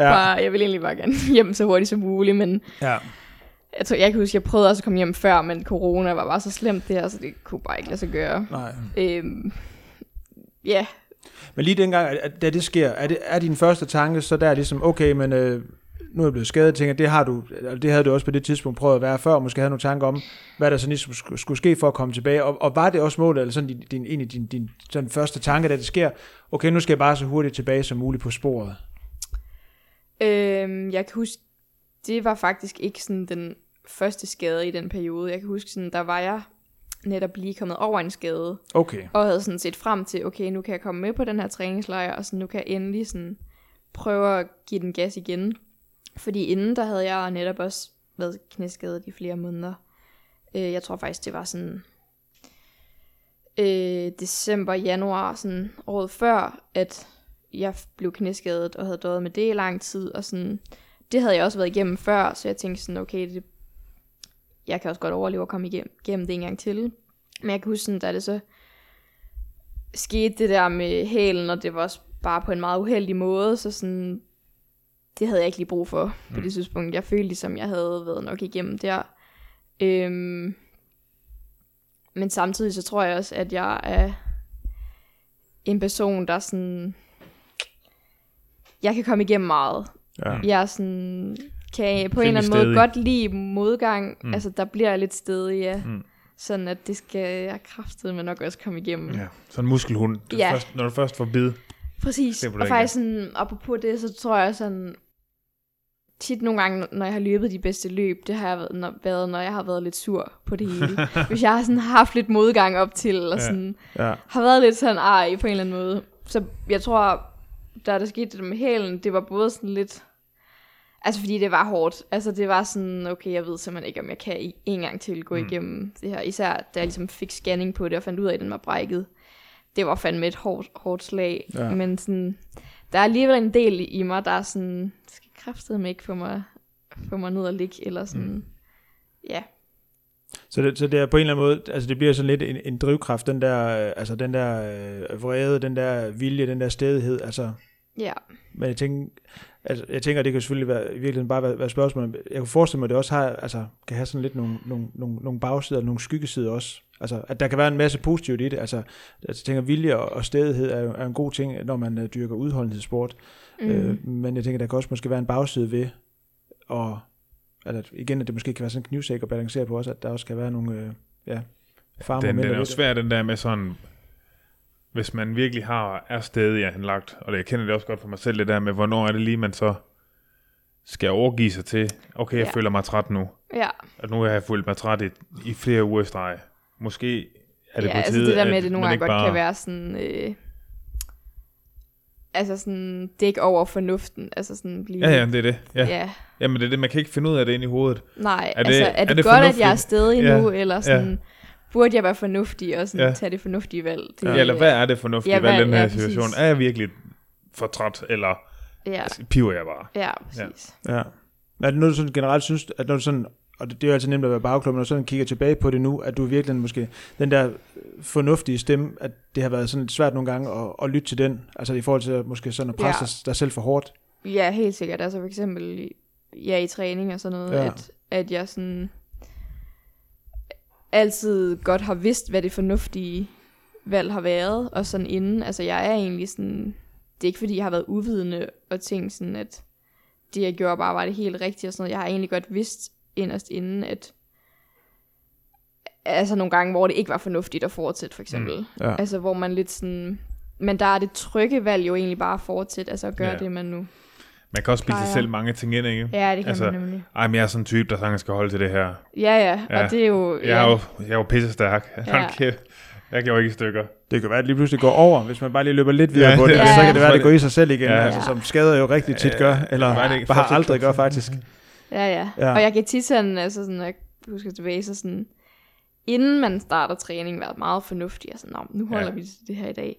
Speaker 2: Ja.
Speaker 3: Bare, jeg ville egentlig bare gerne *laughs* hjem så hurtigt som muligt, men
Speaker 2: Ja.
Speaker 3: jeg, tror, jeg kan huske, jeg prøvede også at komme hjem før, men corona var bare så slemt der, så det kunne bare ikke lade sig gøre.
Speaker 2: Nej.
Speaker 3: Øhm, ja,
Speaker 2: Men lige dengang, da det sker, er, det, er din første tanke så der ligesom, okay, men øh, nu er jeg blevet skadet, tænker, det har du, det havde du også på det tidspunkt prøvet at være før, og måske havde nogle tanker om, hvad der så ligesom skulle, skulle ske for at komme tilbage, og, og var det også målet, eller sådan din, din, egentlig din, din sådan første tanke, da det sker, okay, nu skal jeg bare så hurtigt tilbage som muligt på sporet.
Speaker 3: øhm, jeg kan huske, det var faktisk ikke sådan den første skade i den periode. Jeg kan huske, sådan, der var jeg netop lige kommet over en skade,
Speaker 2: Okay.
Speaker 3: og havde sådan set frem til, okay, nu kan jeg komme med på den her træningslejr, og sådan, nu kan jeg endelig sådan prøve at give den gas igen. Fordi inden, der havde jeg netop også været knæskadet i flere måneder. Øh, jeg tror faktisk, det var sådan øh, december, januar, sådan året før, at jeg blev knæskadet og havde døjet med det i lang tid, og sådan, det havde jeg også været igennem før, så jeg tænkte sådan, okay, det, jeg kan også godt overleve at komme igennem, igennem det en gang til. Men jeg kan huske sådan, da det så skete det der med hælen, og det var også bare på en meget uheldig måde, så sådan, det havde jeg ikke lige brug for på det tidspunkt. Jeg følte ligesom, jeg havde været nok igennem der. Øhm, men samtidig så tror jeg også, at jeg er en person, der sådan... Jeg kan komme igennem meget.
Speaker 2: Ja.
Speaker 3: Jeg er sådan, kan på en
Speaker 1: Temmelig
Speaker 3: eller anden måde godt lide modgang.
Speaker 1: Mm.
Speaker 3: Mm. Altså, der bliver jeg lidt stedig, ja.
Speaker 1: Mm.
Speaker 3: Mm. Sådan at det skal jeg kraftedeme nok også komme igennem.
Speaker 1: Ja, sådan en muskelhund.
Speaker 3: Ja.
Speaker 1: Først, når du først får bid.
Speaker 3: Præcis. Og faktisk sådan, apropos det, så tror jeg sådan, tit nogle gange, når jeg har løbet de bedste løb, det har jeg været, når, været, når jeg har været lidt sur på det hele. *laughs* Hvis jeg har sådan haft lidt modgang op til, og
Speaker 1: Ja.
Speaker 3: sådan,
Speaker 2: Ja.
Speaker 3: har været lidt sådan ej på en eller anden måde. Så jeg tror, da der skete det med hælen, det var både sådan lidt... Altså fordi det var hårdt. Altså det var sådan, okay, jeg ved simpelthen ikke, om jeg kan i- en gang til gå
Speaker 1: Mm.
Speaker 3: igennem det her. Især da jeg ligesom fik scanning på det og fandt ud af, at den var brækket. Det var fandme et hårdt, hårdt slag.
Speaker 2: Ja.
Speaker 3: Men sådan, der er alligevel en del i mig, der er sådan, skal kraftedeme ikke få mig, få mig ned og ligge, eller sådan,
Speaker 1: Mm.
Speaker 3: ja.
Speaker 2: Så det, så det er på en eller anden måde, altså det bliver sådan lidt en, en drivkraft, den der, øh, altså den der øh, vrede, den der vilje, den der stedighed, altså
Speaker 3: Ja,
Speaker 2: Men jeg tænker, altså, jeg tænker, det kan selvfølgelig være, i virkeligheden bare være, være spørgsmål. Jeg kunne forestille mig, at det også har, altså, kan have sådan lidt nogle, nogle, nogle, nogle bagsider, nogle skyggesider også. Altså, at der kan være en masse positivt i det. Altså, jeg tænker, vilje og, og stedighed er, er en god ting, når man uh, dyrker udholdenhedssport.
Speaker 3: Mm.
Speaker 2: Mm. Øh, men jeg tænker, der kan også måske være en bagside ved, og at, igen, at det måske kan være sådan en knivsæk at balancere på også, at der også kan være nogle, øh, ja,
Speaker 1: Den,
Speaker 2: farmomenter
Speaker 1: den er jo
Speaker 2: det.
Speaker 1: svær, den der med sådan, hvis man virkelig har, er stedig anlagt, og det, jeg kender det også godt for mig selv, det der med, hvornår er det lige, man så skal overgive sig til, okay, jeg
Speaker 3: Ja.
Speaker 1: føler mig træt nu,
Speaker 3: ja.
Speaker 1: og nu har jeg følt mig træt i, i flere uger i streg. Måske er det
Speaker 3: ja,
Speaker 1: på
Speaker 3: altså
Speaker 1: tide,
Speaker 3: det der med,
Speaker 1: at
Speaker 3: at det nogle
Speaker 1: man
Speaker 3: gange godt
Speaker 1: bare,
Speaker 3: kan være sådan... Øh, altså sådan, dæk over fornuften. Altså sådan blive...
Speaker 1: Ja, ja, det er det. Ja.
Speaker 3: ja.
Speaker 1: Jamen, det er det, man kan ikke finde ud af det inde i hovedet.
Speaker 3: Nej,
Speaker 1: Er det-
Speaker 3: altså er
Speaker 1: er
Speaker 3: det,
Speaker 1: det
Speaker 3: godt, at jeg er
Speaker 1: fornuftigt?
Speaker 3: stedig
Speaker 1: Ja,
Speaker 3: nu, eller sådan, burde jeg være fornuftig og sådan,
Speaker 1: Ja.
Speaker 3: tage det fornuftige valg? Det,
Speaker 1: Ja. Eller hvad er det fornuftige
Speaker 3: Ja,
Speaker 1: ja, valg i den her
Speaker 3: ja,
Speaker 1: situation?
Speaker 3: præcis.
Speaker 1: Er jeg virkelig for træt, eller
Speaker 3: Ja,
Speaker 1: altså, piver jeg bare?
Speaker 3: ja, præcis.
Speaker 2: Ja. Men er det noget, du sådan generelt synes, at når du sådan, og det, det er jo altid nemt at være bagklub, når sådan kigger tilbage på det nu, at du virkelig måske, den der fornuftige stemme, at det har været sådan svært nogle gange at, at lytte til den, altså i forhold til at måske sådan at presse
Speaker 3: Ja.
Speaker 2: dig selv for hårdt.
Speaker 3: Ja, helt sikkert. Altså for eksempel ja, i træning og sådan noget,
Speaker 2: ja.
Speaker 3: at, at jeg sådan altid godt har vidst, hvad det fornuftige valg har været, og sådan inden, altså jeg er egentlig sådan, det er ikke fordi, jeg har været uvidende og tænkt sådan, at det jeg gjorde bare var det helt rigtige og sådan noget. Jeg har egentlig godt vidst inderst inden, at altså nogle gange, hvor det ikke var fornuftigt at fortsætte, for eksempel. Mm.
Speaker 2: Ja.
Speaker 3: Altså hvor man lidt sådan, men der er det trygge valg jo egentlig bare at fortsætte, altså at gøre
Speaker 1: Ja.
Speaker 3: ja. det, man nu
Speaker 1: Man kan også spille sig selv mange ting ind, ikke?
Speaker 3: Ja, det kan
Speaker 1: Altså,
Speaker 3: man nemlig.
Speaker 1: Ej, men jeg er sådan en type, der sagtens skal holde til det her.
Speaker 3: Ja, ja,
Speaker 1: Ja.
Speaker 3: og det er jo...
Speaker 1: Jeg er jo, jeg er jo pisse stærk. *laughs*
Speaker 3: Ja.
Speaker 1: Ja. kæft. Jeg går ikke i stykker.
Speaker 2: Det kan være, at det lige pludselig går over, hvis man bare lige løber lidt videre
Speaker 1: Ja,
Speaker 2: på det,
Speaker 1: ja,
Speaker 2: ja, så
Speaker 3: ja.
Speaker 2: kan det være, at det går i sig selv igen,
Speaker 1: Ja.
Speaker 2: ja. altså, som skader jo rigtig tit gør, eller
Speaker 1: ikke
Speaker 2: bare aldrig gør faktisk.
Speaker 3: Ja, ja,
Speaker 2: Ja.
Speaker 3: Og jeg kan tit sådan, altså sådan, jeg husker tilbage, så sådan, inden man starter træning, være meget fornuftig, og sådan, nu holder
Speaker 1: Ja.
Speaker 3: vi til det her i dag.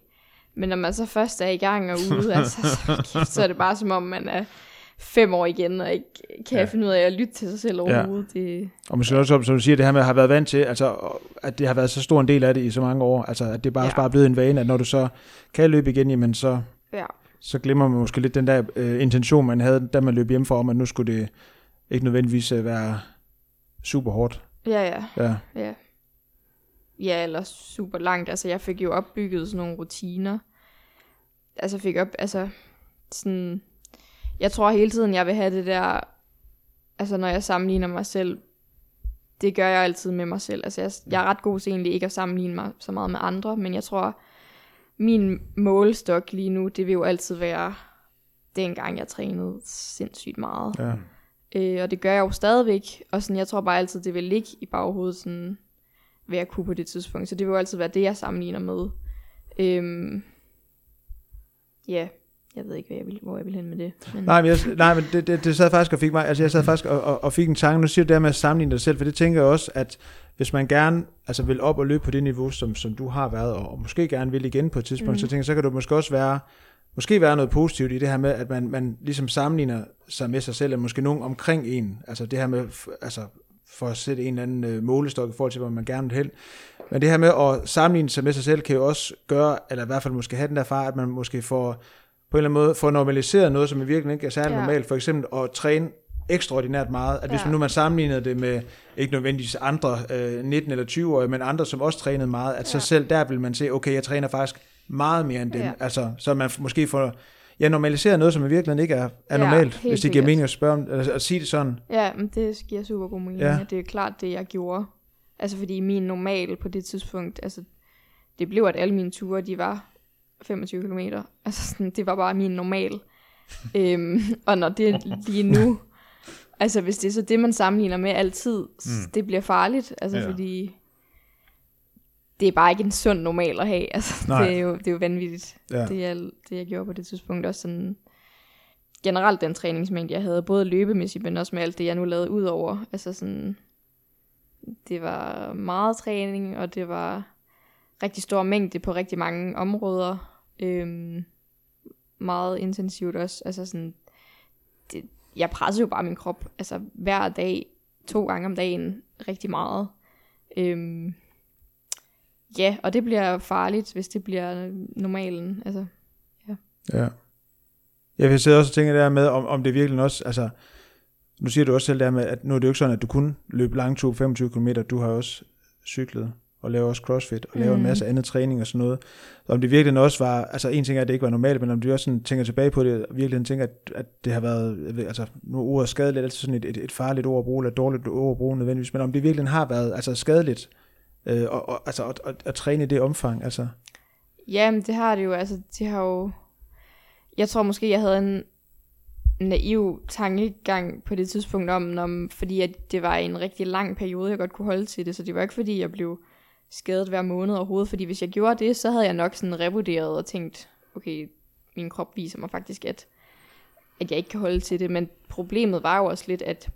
Speaker 3: Men når man så først er i gang og ude, *laughs* altså, så, kæft, så er det bare som om, man er fem år igen, og ikke kan
Speaker 1: Ja.
Speaker 3: finde ud af at lytte til sig selv overhovedet. Ja. Det,
Speaker 2: Og måske også, som, du siger, det her med at have været vant til, altså, at det har været så stor en del af det i så mange år, altså at det bare, ja. Bare er blevet en vane, at når du så kan løbe igen, jamen så,
Speaker 3: ja.
Speaker 2: så glemmer man måske lidt den der øh, intention, man havde, da man løb hjem for, om at nu skulle det ikke nødvendigvis øh, være super hårdt.
Speaker 3: ja, ja,
Speaker 2: Ja,
Speaker 3: ja. Ja, eller super langt. Altså, jeg fik jo opbygget sådan nogle rutiner. Altså, fik op, altså, sådan, jeg tror hele tiden, jeg vil have det der, altså, når jeg sammenligner mig selv, det gør jeg altid med mig selv. Altså, jeg, jeg er ret god til egentlig ikke at sammenligne mig så meget med andre, men jeg tror, min målestok lige nu, det vil jo altid være dengang jeg trænede sindssygt meget.
Speaker 2: ja.
Speaker 3: Øh, og det gør jeg jo stadigvæk. Og sådan, jeg tror bare altid, det vil ligge i baghovedet, sådan, hvad jeg kunne på det tidspunkt. Så det vil jo altid være det, jeg sammenligner med. Øhm, ja, jeg ved ikke, hvad jeg vil, hvor jeg vil hen med det. Men,
Speaker 2: Nej, men, jeg, nej, men det, det, det sad faktisk og fik mig, altså jeg sad faktisk og, og, og fik en tanke, nu siger du det her med at sammenligne dig selv, for det tænker jeg også, at hvis man gerne altså vil op og løbe på det niveau, som, som du har været, og, og måske gerne vil igen på et tidspunkt, mm. Så tænker jeg, så kan du måske også være, måske være noget positivt i det her med, at man, man ligesom sammenligner sig med sig selv, eller måske nogen omkring en, altså det her med, altså for at sætte en eller anden øh, målestok i forhold til, hvor man gerne vil hen. Men det her med at sammenligne sig med sig selv, kan jo også gøre, eller i hvert fald måske have den der far, at man måske får på en eller anden måde får normaliseret noget, som i virkeligheden ikke er særlig
Speaker 3: Ja.
Speaker 2: normalt. For eksempel at træne ekstraordinært meget. At hvis
Speaker 3: Ja.
Speaker 2: man nu man sammenlignede det med, ikke nødvendigvis andre øh, 19 eller 20-årige, men andre, som også trænede meget, at så
Speaker 3: Ja.
Speaker 2: selv der vil man se, okay, jeg træner faktisk meget mere end dem.
Speaker 3: Ja.
Speaker 2: Altså, så man måske får ja, normaliseret noget, som i virkeligheden ikke er, er
Speaker 3: Ja,
Speaker 2: normalt, hvis det giver mening at, spørge, om- eller at sige det sådan.
Speaker 3: Ja, men det giver super god mening.
Speaker 2: Ja.
Speaker 3: Det er klart det, jeg gjorde. Altså fordi min normal på det tidspunkt, altså det blev, at alle mine ture, de var 25 km. Altså sådan, det var bare min normal. *laughs* øhm, og når det er lige nu, *laughs* altså hvis det er så det, man sammenligner med altid, mm. det bliver farligt. Altså
Speaker 1: ja.
Speaker 3: fordi det er bare ikke en sund normal at have. *laughs* Altså,
Speaker 2: Nej.
Speaker 3: det, er jo, det er jo vanvittigt,
Speaker 2: Ja.
Speaker 3: det, jeg, det jeg gjorde på det tidspunkt. Også sådan, generelt den træningsmængde, jeg havde, både løbemæssigt, men også med alt det, jeg nu lavede ud over. Altså sådan, det var meget træning, og det var rigtig stor mængde på rigtig mange områder. Øhm, meget intensivt også. Altså sådan, det, jeg pressede jo bare min krop, altså hver dag, to gange om dagen, rigtig meget. Øhm, ja, og det bliver farligt, hvis det bliver normalen. Altså,
Speaker 2: Ja. Jeg vil sidde også og tænke der med, om, om det virkelig også, altså, nu siger du også selv der med, at nu er det jo ikke sådan, at du kun løber langtur 25 km, du har også cyklet og laver også crossfit og laver mm. en masse andet træning og sådan noget. Så om det virkelig også var, altså en ting er, at det ikke var normalt, men om du også sådan tænker tilbage på det, og virkelig tænker, at, at det har været, ved, altså nu er ordet skadeligt, altid sådan et, et, et farligt ord at bruge, eller et dårligt ord at bruge nødvendigvis, men om det virkelig har været altså skadeligt, øh, og, og, altså at, at, at, træne i det omfang, altså.
Speaker 3: Jamen, det har det jo. Altså, det har jo... Jeg tror måske, jeg havde en naiv tankegang på det tidspunkt om, om fordi at det var en rigtig lang periode, jeg godt kunne holde til det. Så det var ikke fordi, jeg blev skadet hver måned overhovedet. Fordi hvis jeg gjorde det, så havde jeg nok sådan revurderet og tænkt, okay, min krop viser mig faktisk, at, at jeg ikke kan holde til det. Men problemet var jo også lidt, at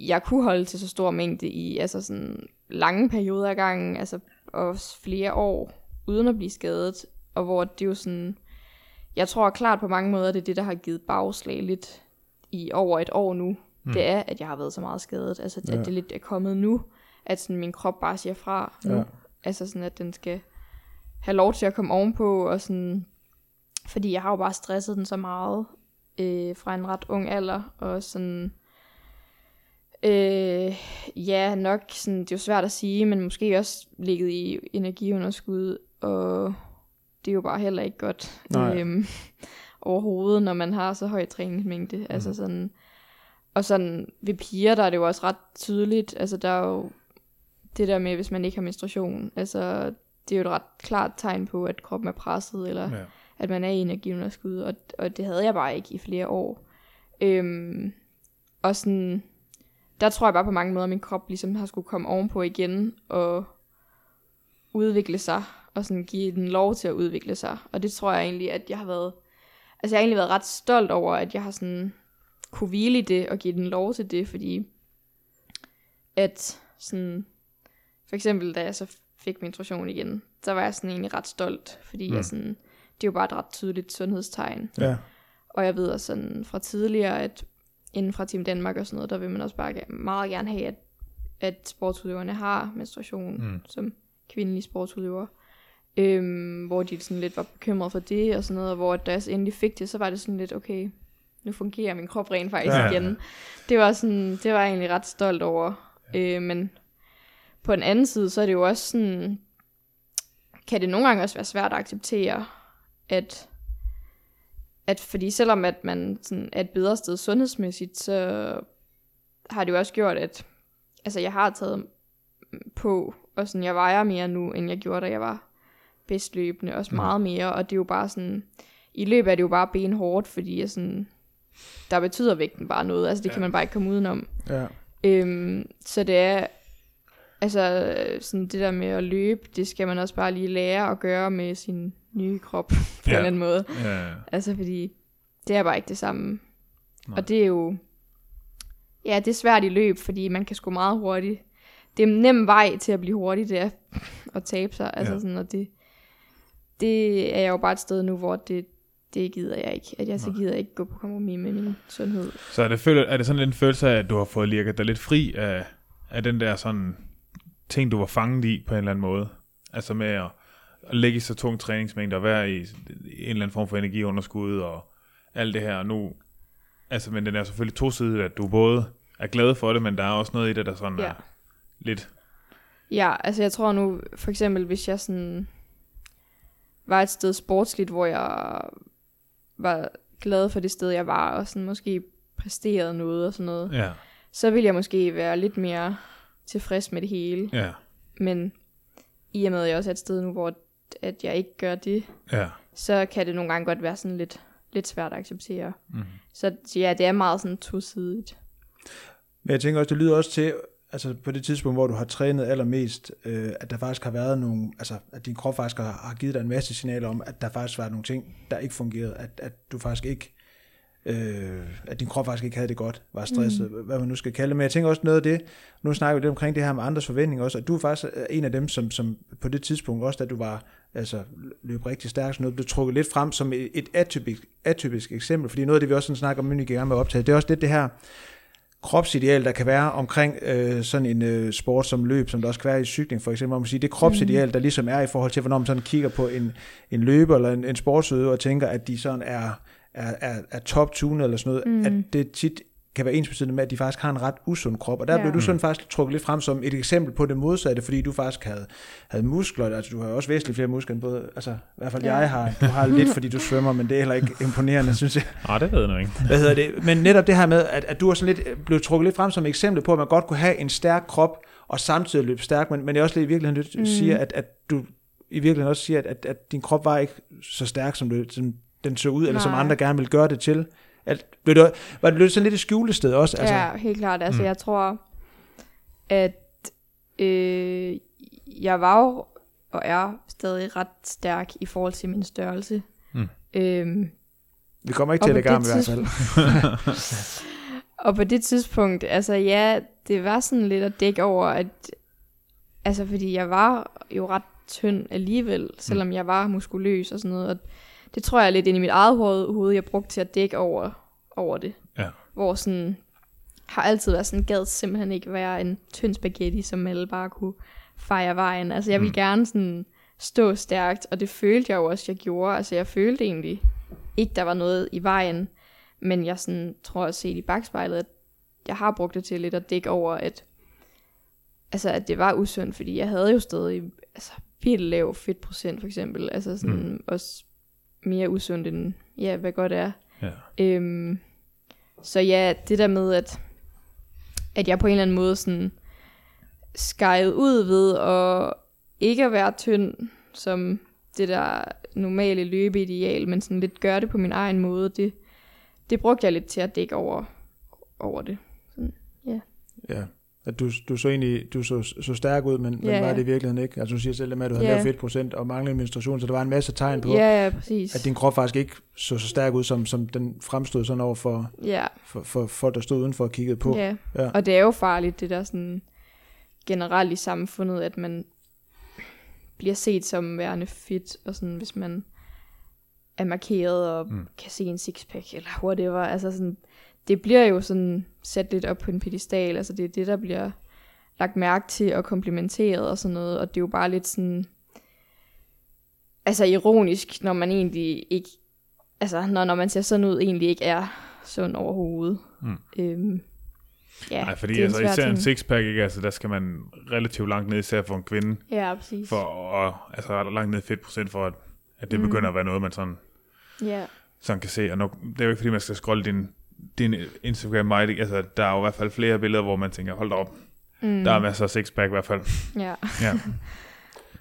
Speaker 3: jeg kunne holde til så stor mængde i altså sådan lange perioder af gangen, altså også flere år, uden at blive skadet, og hvor det jo sådan, jeg tror klart på mange måder, det er det, der har givet bagslag lidt i over et år nu, mm. det er, at jeg har været så meget skadet, altså
Speaker 2: Ja.
Speaker 3: at det lidt er kommet nu, at sådan min krop bare siger fra nu,
Speaker 2: Ja.
Speaker 3: altså sådan, at den skal have lov til at komme ovenpå, og sådan, fordi jeg har jo bare stresset den så meget, øh, fra en ret ung alder, og sådan, øh, ja, nok sådan, det er jo svært at sige, men måske også ligget i energiunderskud, og det er jo bare heller ikke godt
Speaker 2: Nej.
Speaker 3: øhm, overhovedet, når man har så høj træningsmængde. Mm. Altså sådan, og sådan ved piger, der er det jo også ret tydeligt, altså der er jo det der med, hvis man ikke har menstruation, altså det er jo et ret klart tegn på, at kroppen er presset, eller
Speaker 1: Ja.
Speaker 3: at man er i energiunderskud, og, og det havde jeg bare ikke i flere år. Øhm, og sådan, der tror jeg bare på mange måder, at min krop ligesom har skulle komme ovenpå igen, og udvikle sig, og sådan give den lov til at udvikle sig. Og det tror jeg egentlig, at jeg har været, altså jeg har egentlig været ret stolt over, at jeg har sådan kunne hvile i det, og give den lov til det, fordi at sådan, for eksempel da jeg så fik menstruation igen, så var jeg sådan egentlig ret stolt, fordi mm. jeg sådan, det er jo bare et ret tydeligt sundhedstegn.
Speaker 2: Ja.
Speaker 3: Og jeg ved også sådan fra tidligere, at inden fra Team Danmark og sådan noget, der vil man også bare ge- meget gerne have, at, at sportsudøverne har menstruation
Speaker 1: Mm.
Speaker 3: som kvindelige sportsudøvere. Øhm, hvor de sådan lidt var bekymrede for det og sådan noget, og hvor da jeg endelig fik det, så var det sådan lidt, okay, nu fungerer min krop rent faktisk
Speaker 1: Ja.
Speaker 3: ja. igen. Det var sådan, det var jeg egentlig ret stolt over. Øh, men på den anden side, så er det jo også sådan, kan det nogle gange også være svært at acceptere, at, at fordi selvom at man sådan er et bedre sted sundhedsmæssigt, så har det jo også gjort, at altså jeg har taget på, og sådan jeg vejer mere nu, end jeg gjorde, da jeg var bedst løbende, også
Speaker 1: Mm.
Speaker 3: meget mere, og det er jo bare sådan, i løbet er det jo bare benhårdt, fordi jeg sådan, der betyder vægten bare noget, altså det kan man bare ikke komme udenom.
Speaker 2: Ja.
Speaker 3: Øhm, så det er, altså sådan det der med at løbe, det skal man også bare lige lære at gøre med sin nye krop, *laughs* på ja. en eller anden måde.
Speaker 1: Ja.
Speaker 3: Altså fordi, det er bare ikke det samme.
Speaker 1: Nej.
Speaker 3: Og det er jo, ja, det er svært i løb, fordi man kan sgu meget hurtigt. Det er en nem vej til at blive hurtig, det er at tabe sig. Altså
Speaker 1: Ja.
Speaker 3: sådan, og det, det er jeg jo bare et sted nu, hvor det, det gider jeg ikke. At jeg så gider ikke gå på kompromis med min sundhed.
Speaker 1: Så er det, føler, er det sådan en følelse af, at du har fået lirket dig lidt fri af, af den der sådan ting, du var fanget i på en eller anden måde? Altså med at, at ligge i så tung træningsmængde og være i, en eller anden form for energiunderskud og alt det her. Nu, altså, men den er selvfølgelig to sider, at du både er glad for det, men der er også noget i det, der sådan
Speaker 3: Ja.
Speaker 1: er lidt...
Speaker 3: Ja, altså jeg tror nu, for eksempel hvis jeg sådan var et sted sportsligt, hvor jeg var glad for det sted, jeg var, og sådan måske præsterede noget og sådan noget,
Speaker 1: Ja,
Speaker 3: så ville jeg måske være lidt mere tilfreds med det hele.
Speaker 1: ja,
Speaker 3: Men i og med, at jeg også er et sted nu, hvor at jeg ikke gør det,
Speaker 1: ja.
Speaker 3: så kan det nogle gange godt være sådan lidt, lidt svært at acceptere.
Speaker 1: Mm.
Speaker 3: Så, ja, det er meget sådan tosidigt.
Speaker 2: Men jeg tænker også, det lyder også til, altså på det tidspunkt, hvor du har trænet allermest, øh, at der faktisk har været nogle, altså at din krop faktisk har, har givet dig en masse signaler om, at der faktisk var nogle ting, der ikke fungerede, at, at du faktisk ikke, øh, at din krop faktisk ikke havde det godt, var stresset, mm. hvad man nu skal kalde det. Men jeg tænker også noget af det, nu snakker vi lidt omkring det her med andres forventninger også, at du er faktisk en af dem, som, som på det tidspunkt også, da du var, altså løb rigtig stærkt, noget, blev trukket lidt frem som et, et atypisk, atypisk eksempel, fordi noget af det, vi også sådan snakker om, inden vi gang med at optage, det er også lidt det her, kropsideal, der kan være omkring øh, sådan en øh, sport som løb, som der også kan være i cykling for eksempel, man siger, det kropsideal, der ligesom er i forhold til, hvornår man sådan kigger på en, en løber eller en, en sportsudøver og tænker, at de sådan er, er, er, er top-tunet eller sådan noget, mm. at det tit kan være ensbetydende med, at de faktisk har en ret usund krop. Og der ja. Blev du sådan faktisk trukket lidt frem som et eksempel på det modsatte, fordi du faktisk havde, havde muskler, altså du har også væsentligt flere muskler end både, altså i hvert fald
Speaker 3: Ja.
Speaker 2: jeg har, du har lidt, fordi du svømmer, men det er heller ikke imponerende, synes jeg. *laughs*
Speaker 1: Ah, det ved jeg nu ikke.
Speaker 2: Hvad hedder det? Men netop det her med, at, at du er sådan lidt, blevet trukket lidt frem som et eksempel på, at man godt kunne have en stærk krop, og samtidig løbe stærkt, men, men jeg også lidt i virkeligheden lidt mm. siger, at, at du i virkeligheden også siger, at, at, at din krop var ikke så stærk, som, du, som den så ud, eller som
Speaker 3: Nej.
Speaker 2: andre gerne vil gøre det til. At, blev det, var det sådan lidt et skjulested også?
Speaker 3: Altså, ja, helt klart. Altså,
Speaker 1: Mm.
Speaker 3: mm. jeg tror, at øh, jeg var jo og er stadig ret stærk i forhold til min størrelse.
Speaker 1: Mm.
Speaker 3: Øhm,
Speaker 2: vi kommer ikke til at arm i hvert fald.
Speaker 3: og på det tidspunkt, altså ja, det var sådan lidt at dække over, at altså fordi jeg var jo ret tynd alligevel, selvom jeg var muskuløs og sådan noget, og det tror jeg lidt ind i mit eget hoved, jeg brugte til at dække over, over det.
Speaker 1: Ja.
Speaker 3: Hvor sådan, har altid været sådan, gad simpelthen ikke være en tynd spaghetti, som alle bare kunne fejre vejen. Altså jeg ville
Speaker 1: Mm.
Speaker 3: gerne sådan stå stærkt, og det følte jeg jo også, jeg gjorde. Altså jeg følte egentlig ikke, der var noget i vejen. Men jeg sådan, tror at set i bagspejlet, at jeg har brugt det til lidt at dække over, at, altså, at det var usundt, fordi jeg havde jo stadig altså, virkelig lav fedtprocent for eksempel. Altså sådan mm. også mere usundt end, ja, hvad godt er.
Speaker 1: Ja.
Speaker 3: Øhm, så ja, det der med, at, at jeg på en eller anden måde sådan skejede ud ved at ikke at være tynd, som det der normale løbeideal, men sådan lidt gøre det på min egen måde, det, det brugte jeg lidt til at dække over, over det. Sådan, ja.
Speaker 2: Ja, at du, du så egentlig du så, så stærk ud, men,
Speaker 3: Ja,
Speaker 2: men var det i virkeligheden ikke? Altså du siger selv, at du havde
Speaker 3: Ja.
Speaker 2: lavet fedtprocent og manglende menstruation, så der var en masse tegn på,
Speaker 3: Ja, ja, præcis.
Speaker 2: at din krop faktisk ikke så så stærk ud, som, som den fremstod sådan over for,
Speaker 3: ja,
Speaker 2: for, for folk, der stod udenfor og kiggede på.
Speaker 3: ja.
Speaker 2: Ja.
Speaker 3: Og det er jo farligt, det der sådan generelt i samfundet, at man bliver set som værende fit, og sådan, hvis man er markeret og
Speaker 1: mm.
Speaker 3: kan se en sixpack, eller whatever. Altså sådan, det bliver jo sådan sat lidt op på en pedestal, altså det er det, der bliver lagt mærke til og komplimenteret og sådan noget, og det er jo bare lidt sådan, altså ironisk, når man egentlig ikke, altså når, når man ser sådan ud, egentlig ikke er sund overhovedet.
Speaker 1: Mm.
Speaker 3: Øhm, ja,
Speaker 1: Nej, fordi
Speaker 3: det er
Speaker 1: altså,
Speaker 3: svær
Speaker 1: især en
Speaker 3: ting.
Speaker 1: sixpack, ikke? Altså, der skal man relativt langt ned, især for en kvinde,
Speaker 3: Ja, præcis.
Speaker 1: for at, altså langt ned i fedtprocent, for at, at det
Speaker 3: Mm.
Speaker 1: begynder at være noget, man sådan,
Speaker 3: Ja,
Speaker 1: sådan kan se. Og nok, det er jo ikke, fordi man skal scrolle din, din Instagram ikke? altså, der er jo i hvert fald flere billeder, hvor man tænker, hold da op,
Speaker 3: mm,
Speaker 1: der er masser af sixpack i hvert fald.
Speaker 3: ja.
Speaker 1: Ja. *laughs*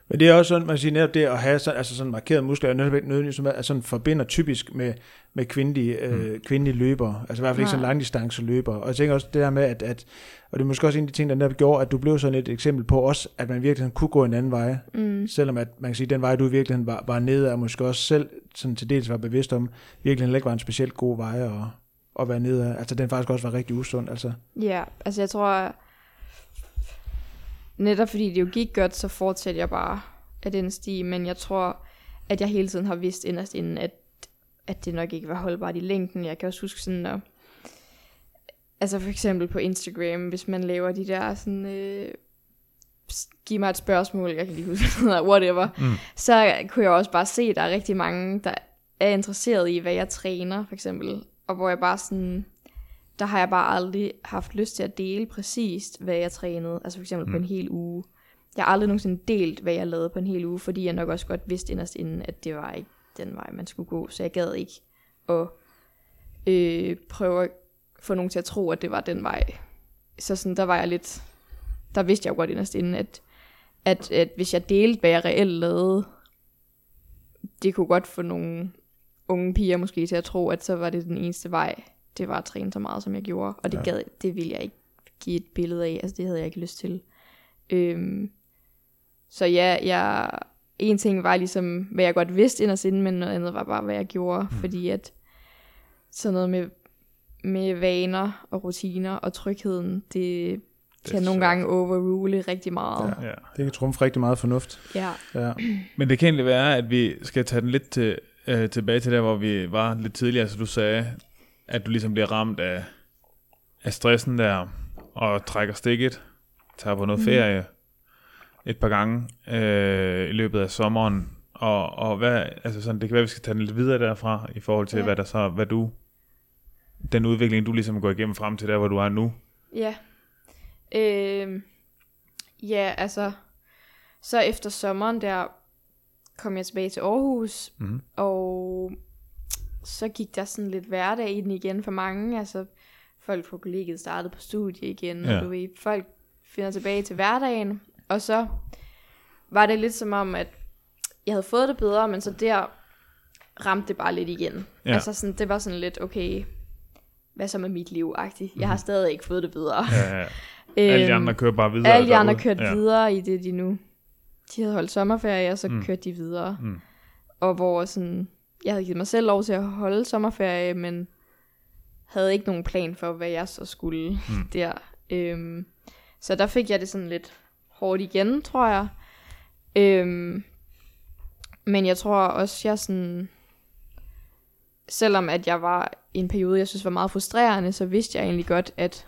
Speaker 2: Men det er også sådan, man siger netop det at have sådan, altså sådan markeret muskler, er nødvendigvis, som er- altså sådan forbinder typisk med, med kvindelige, øh, kvindelige løbere, altså i hvert fald ikke sådan langdistance løbere. Og jeg tænker også det der med, at, at, og det er måske også en af de ting, der netop gjorde, at du blev sådan et eksempel på også, at man virkelig kunne gå en anden vej,
Speaker 3: Mm,
Speaker 2: selvom at man kan sige, at den vej, du i virkeligheden var, var nede, og måske også selv sådan til dels var bevidst om, virkelig ikke var en specielt god vej at, at være nede af. Altså den faktisk også var rigtig usund. Altså.
Speaker 3: ja, altså jeg tror, netop fordi det jo gik godt, så fortsatte jeg bare af den sti, men jeg tror, at jeg hele tiden har vidst inderst inden, at, at det nok ikke var holdbart i længden. Jeg kan også huske sådan, at, altså for eksempel på Instagram, hvis man laver de der sådan, øh, giv mig et spørgsmål, jeg kan lige huske, *laughs* whatever,
Speaker 1: Mm.
Speaker 3: så kunne jeg også bare se, at der er rigtig mange, der er interesseret i, hvad jeg træner, for eksempel. Og hvor jeg bare sådan, der har jeg bare aldrig haft lyst til at dele præcist, hvad jeg trænede. Altså for eksempel mm. på
Speaker 1: Mm.
Speaker 3: en hel uge. Jeg har aldrig nogensinde delt, hvad jeg lavede på en hel uge, fordi jeg nok også godt vidste inderst inden, at det var ikke den vej, man skulle gå. Så jeg gad ikke at øh, prøve at få nogen til at tro, at det var den vej. Så sådan, der var jeg lidt, der vidste jeg jo godt inderst inden, at, at, at hvis jeg delte, hvad jeg reelt lavede, det kunne godt få nogle unge piger måske til at tro, at så var det den eneste vej, det var at træne så meget, som jeg gjorde. Og det,
Speaker 2: Ja.
Speaker 3: gad, det ville jeg ikke give et billede af. Altså, det havde jeg ikke lyst til. Øhm, så ja, jeg, en ting var ligesom, hvad jeg godt vidste inderst inde, men noget andet var bare, hvad jeg gjorde. Mm. Fordi at sådan noget med, med vaner og rutiner og trygheden, det,
Speaker 1: Det
Speaker 3: kan nogle gange overrule rigtig meget.
Speaker 1: Ja.
Speaker 2: Det kan trumfe rigtig meget fornuft.
Speaker 3: Ja.
Speaker 2: Ja.
Speaker 1: Men det kan egentlig være, at vi skal tage den lidt til, øh, tilbage til der, hvor vi var lidt tidligere. Så du sagde, at du ligesom bliver ramt af, af stressen der, og trækker stikket, tager på noget
Speaker 3: Mhm.
Speaker 1: ferie et par gange øh, i løbet af sommeren. Og, og hvad, altså sådan, det kan være, vi skal tage den lidt videre derfra, i forhold til,
Speaker 3: Ja.
Speaker 1: hvad der så, hvad du, den udvikling, du ligesom går igennem frem til der, hvor du er nu.
Speaker 3: Ja. Øh, ja, altså, så efter sommeren der kom jeg tilbage til Aarhus,
Speaker 1: Mm-hmm.
Speaker 3: og så gik der sådan lidt hverdag i den igen for mange. Altså, folk på kollegiet startede på studie igen, ja. Og du ved, folk finder tilbage til hverdagen. Og så var det lidt som om, at jeg havde fået det bedre, men så der ramte det bare lidt igen.
Speaker 1: Ja.
Speaker 3: Altså sådan, det var sådan lidt, okay, hvad så med mit liv-agtigt? Jeg har stadig ikke fået det bedre.
Speaker 1: Ja, ja. Alle de *laughs*
Speaker 3: Øhm,
Speaker 1: andre kører bare videre.
Speaker 3: alle de andre kørte
Speaker 1: ja.
Speaker 3: videre i det, de nu... De havde holdt sommerferie, og så
Speaker 1: Mm.
Speaker 3: kørte de videre.
Speaker 1: Mm.
Speaker 3: Og hvor sådan... Jeg havde givet mig selv lov til at holde sommerferie, men havde ikke nogen plan for, hvad jeg så skulle
Speaker 1: mm.
Speaker 3: der. Øhm, så der fik jeg det sådan lidt hårdt igen, tror jeg. Øhm, men jeg tror også, jeg sådan... Selvom at jeg var i en periode, jeg synes var meget frustrerende, så vidste jeg egentlig godt, at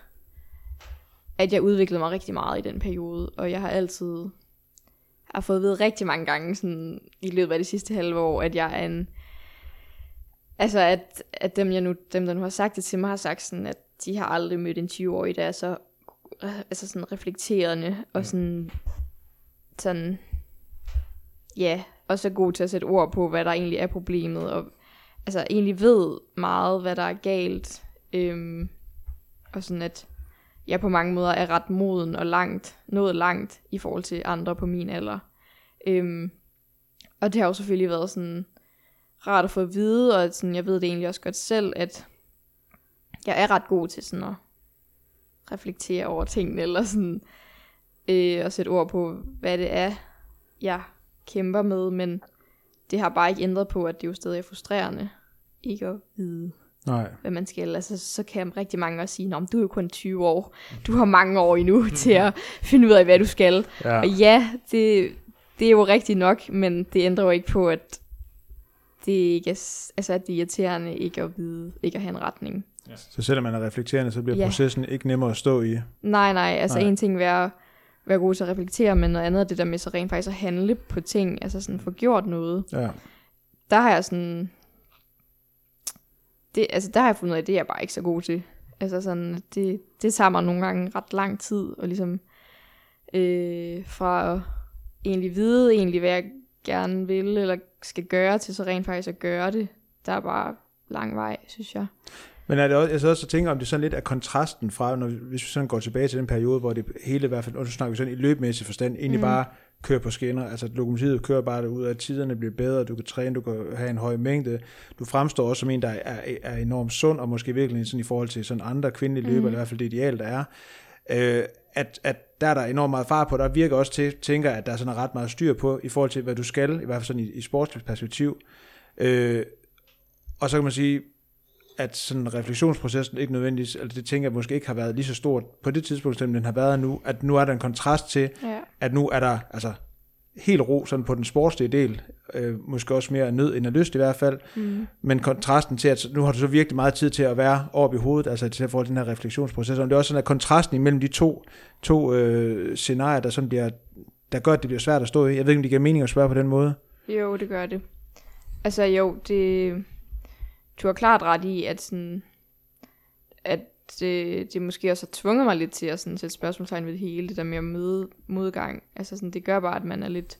Speaker 3: at jeg udviklede mig rigtig meget i den periode, og jeg har altid har fået vide rigtig mange gange sådan, i løbet af det sidste halve år, at jeg er en Altså, at, at dem, jeg nu, dem, der nu har sagt det til mig, har sagt sådan, at de har aldrig mødt en 20-årig, der er så altså sådan reflekterende og sådan, sådan, ja, og så god til at sætte ord på, hvad der egentlig er problemet, og altså egentlig ved meget, hvad der er galt, øhm, og sådan at jeg på mange måder er ret moden og langt, nået langt i forhold til andre på min alder. Øhm, og det har jo selvfølgelig været sådan rart at få at vide, og sådan, jeg ved det egentlig også godt selv, at jeg er ret god til sådan at reflektere over tingene, eller sådan, øh, og sætte ord på, hvad det er, jeg kæmper med, men det har bare ikke ændret på, at det jo stadig er frustrerende, ikke at vide,
Speaker 2: Nej.
Speaker 3: hvad man skal. Altså, så kan rigtig mange også sige, du er jo kun 20 år, du har mange år endnu til at finde ud af, hvad du skal.
Speaker 2: Ja.
Speaker 3: Og ja, det, det er jo rigtigt nok, men det ændrer jo ikke på, at det ikke er, altså, at det er irriterende ikke at vide, ikke at have en retning.
Speaker 2: Så selvom man er reflekterende, så bliver
Speaker 3: Ja.
Speaker 2: processen ikke nemmere at stå i.
Speaker 3: Nej, nej, altså
Speaker 2: Nej.
Speaker 3: nej. en ting er at være god til at reflektere, men noget andet er det der med så rent faktisk at handle på ting, altså sådan få gjort noget.
Speaker 2: Ja.
Speaker 3: Der har jeg sådan, det, altså der har jeg fundet ud af, at det er jeg bare ikke så god til. Altså sådan, det, det tager mig nogle gange ret lang tid, og ligesom øh, fra at egentlig vide egentlig, hvad jeg gerne vil, eller skal gøre, til så rent faktisk at gøre det. Der er bare lang vej, synes jeg.
Speaker 2: Men er det også, jeg så også at tænke, om det sådan lidt er kontrasten fra, når, vi- hvis vi sådan går tilbage til den periode, hvor det hele i hvert fald, og nu snakker vi sådan i løbemæssig forstand, egentlig
Speaker 3: Mm.
Speaker 2: bare kører på skinner. Altså lokomotivet kører bare ud af tiderne bliver bedre, du kan træne, du kan have en høj mængde. Du fremstår også som en, der er, er enormt sund, og måske virkelig sådan i forhold til sådan andre kvindelige løbere,
Speaker 3: Mm.
Speaker 2: eller i hvert fald det ideal, der er. Øh, at, at der er der enormt meget far på, der virker også til, tænker, at der er sådan ret meget styr på, i forhold til, hvad du skal, i hvert fald sådan i, i sportsligt perspektiv. Øh, og så kan man sige, at sådan refleksionsprocessen ikke nødvendigvis, altså det tænker jeg måske ikke har været lige så stort på det tidspunkt, som den har været nu, at nu er der en kontrast til,
Speaker 3: Ja.
Speaker 2: at nu er der altså helt ro sådan på den sportslige del, øh, måske også mere nød end af lyst i hvert fald,
Speaker 3: Mm.
Speaker 2: men kontrasten til, at nu har du så virkelig meget tid til at være oppe i hovedet, altså til at få den her refleksionsproces, og det er også sådan, at kontrasten imellem de to, to øh, scenarier, der sådan bliver, der gør, at det bliver svært at stå i. Jeg ved ikke, om det giver mening at spørge på den måde.
Speaker 3: Jo, det gør det. Altså jo, det, du har klart ret i, at, sådan, at det, det måske også har tvunget mig lidt til at sådan, sætte spørgsmålstegn ved det hele, det der med at møde modgang. Altså sådan, det gør bare, at man er lidt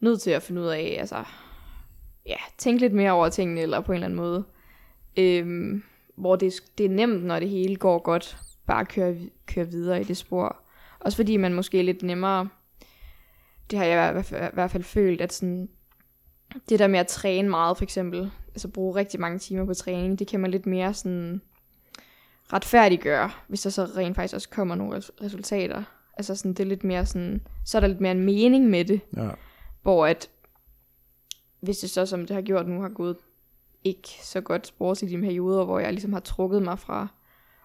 Speaker 3: nødt til at finde ud af, altså, ja, tænke lidt mere over tingene, eller på en eller anden måde. Øhm, hvor det, det er nemt, når det hele går godt, bare at køre, køre videre i det spor. Også fordi man måske er lidt nemmere, det har jeg i hvert fald, i hvert fald følt, at sådan, det der med at træne meget for eksempel, altså bruge rigtig mange timer på træning, det kan man lidt mere sådan retfærdiggøre, hvis der så rent faktisk også kommer nogle res- resultater. Altså sådan, det er lidt mere sådan, så er der lidt mere en mening med det,
Speaker 2: Ja.
Speaker 3: hvor at, hvis det så, som det har gjort nu, har gået ikke så godt sportsligt i de perioder, hvor jeg ligesom har trukket mig fra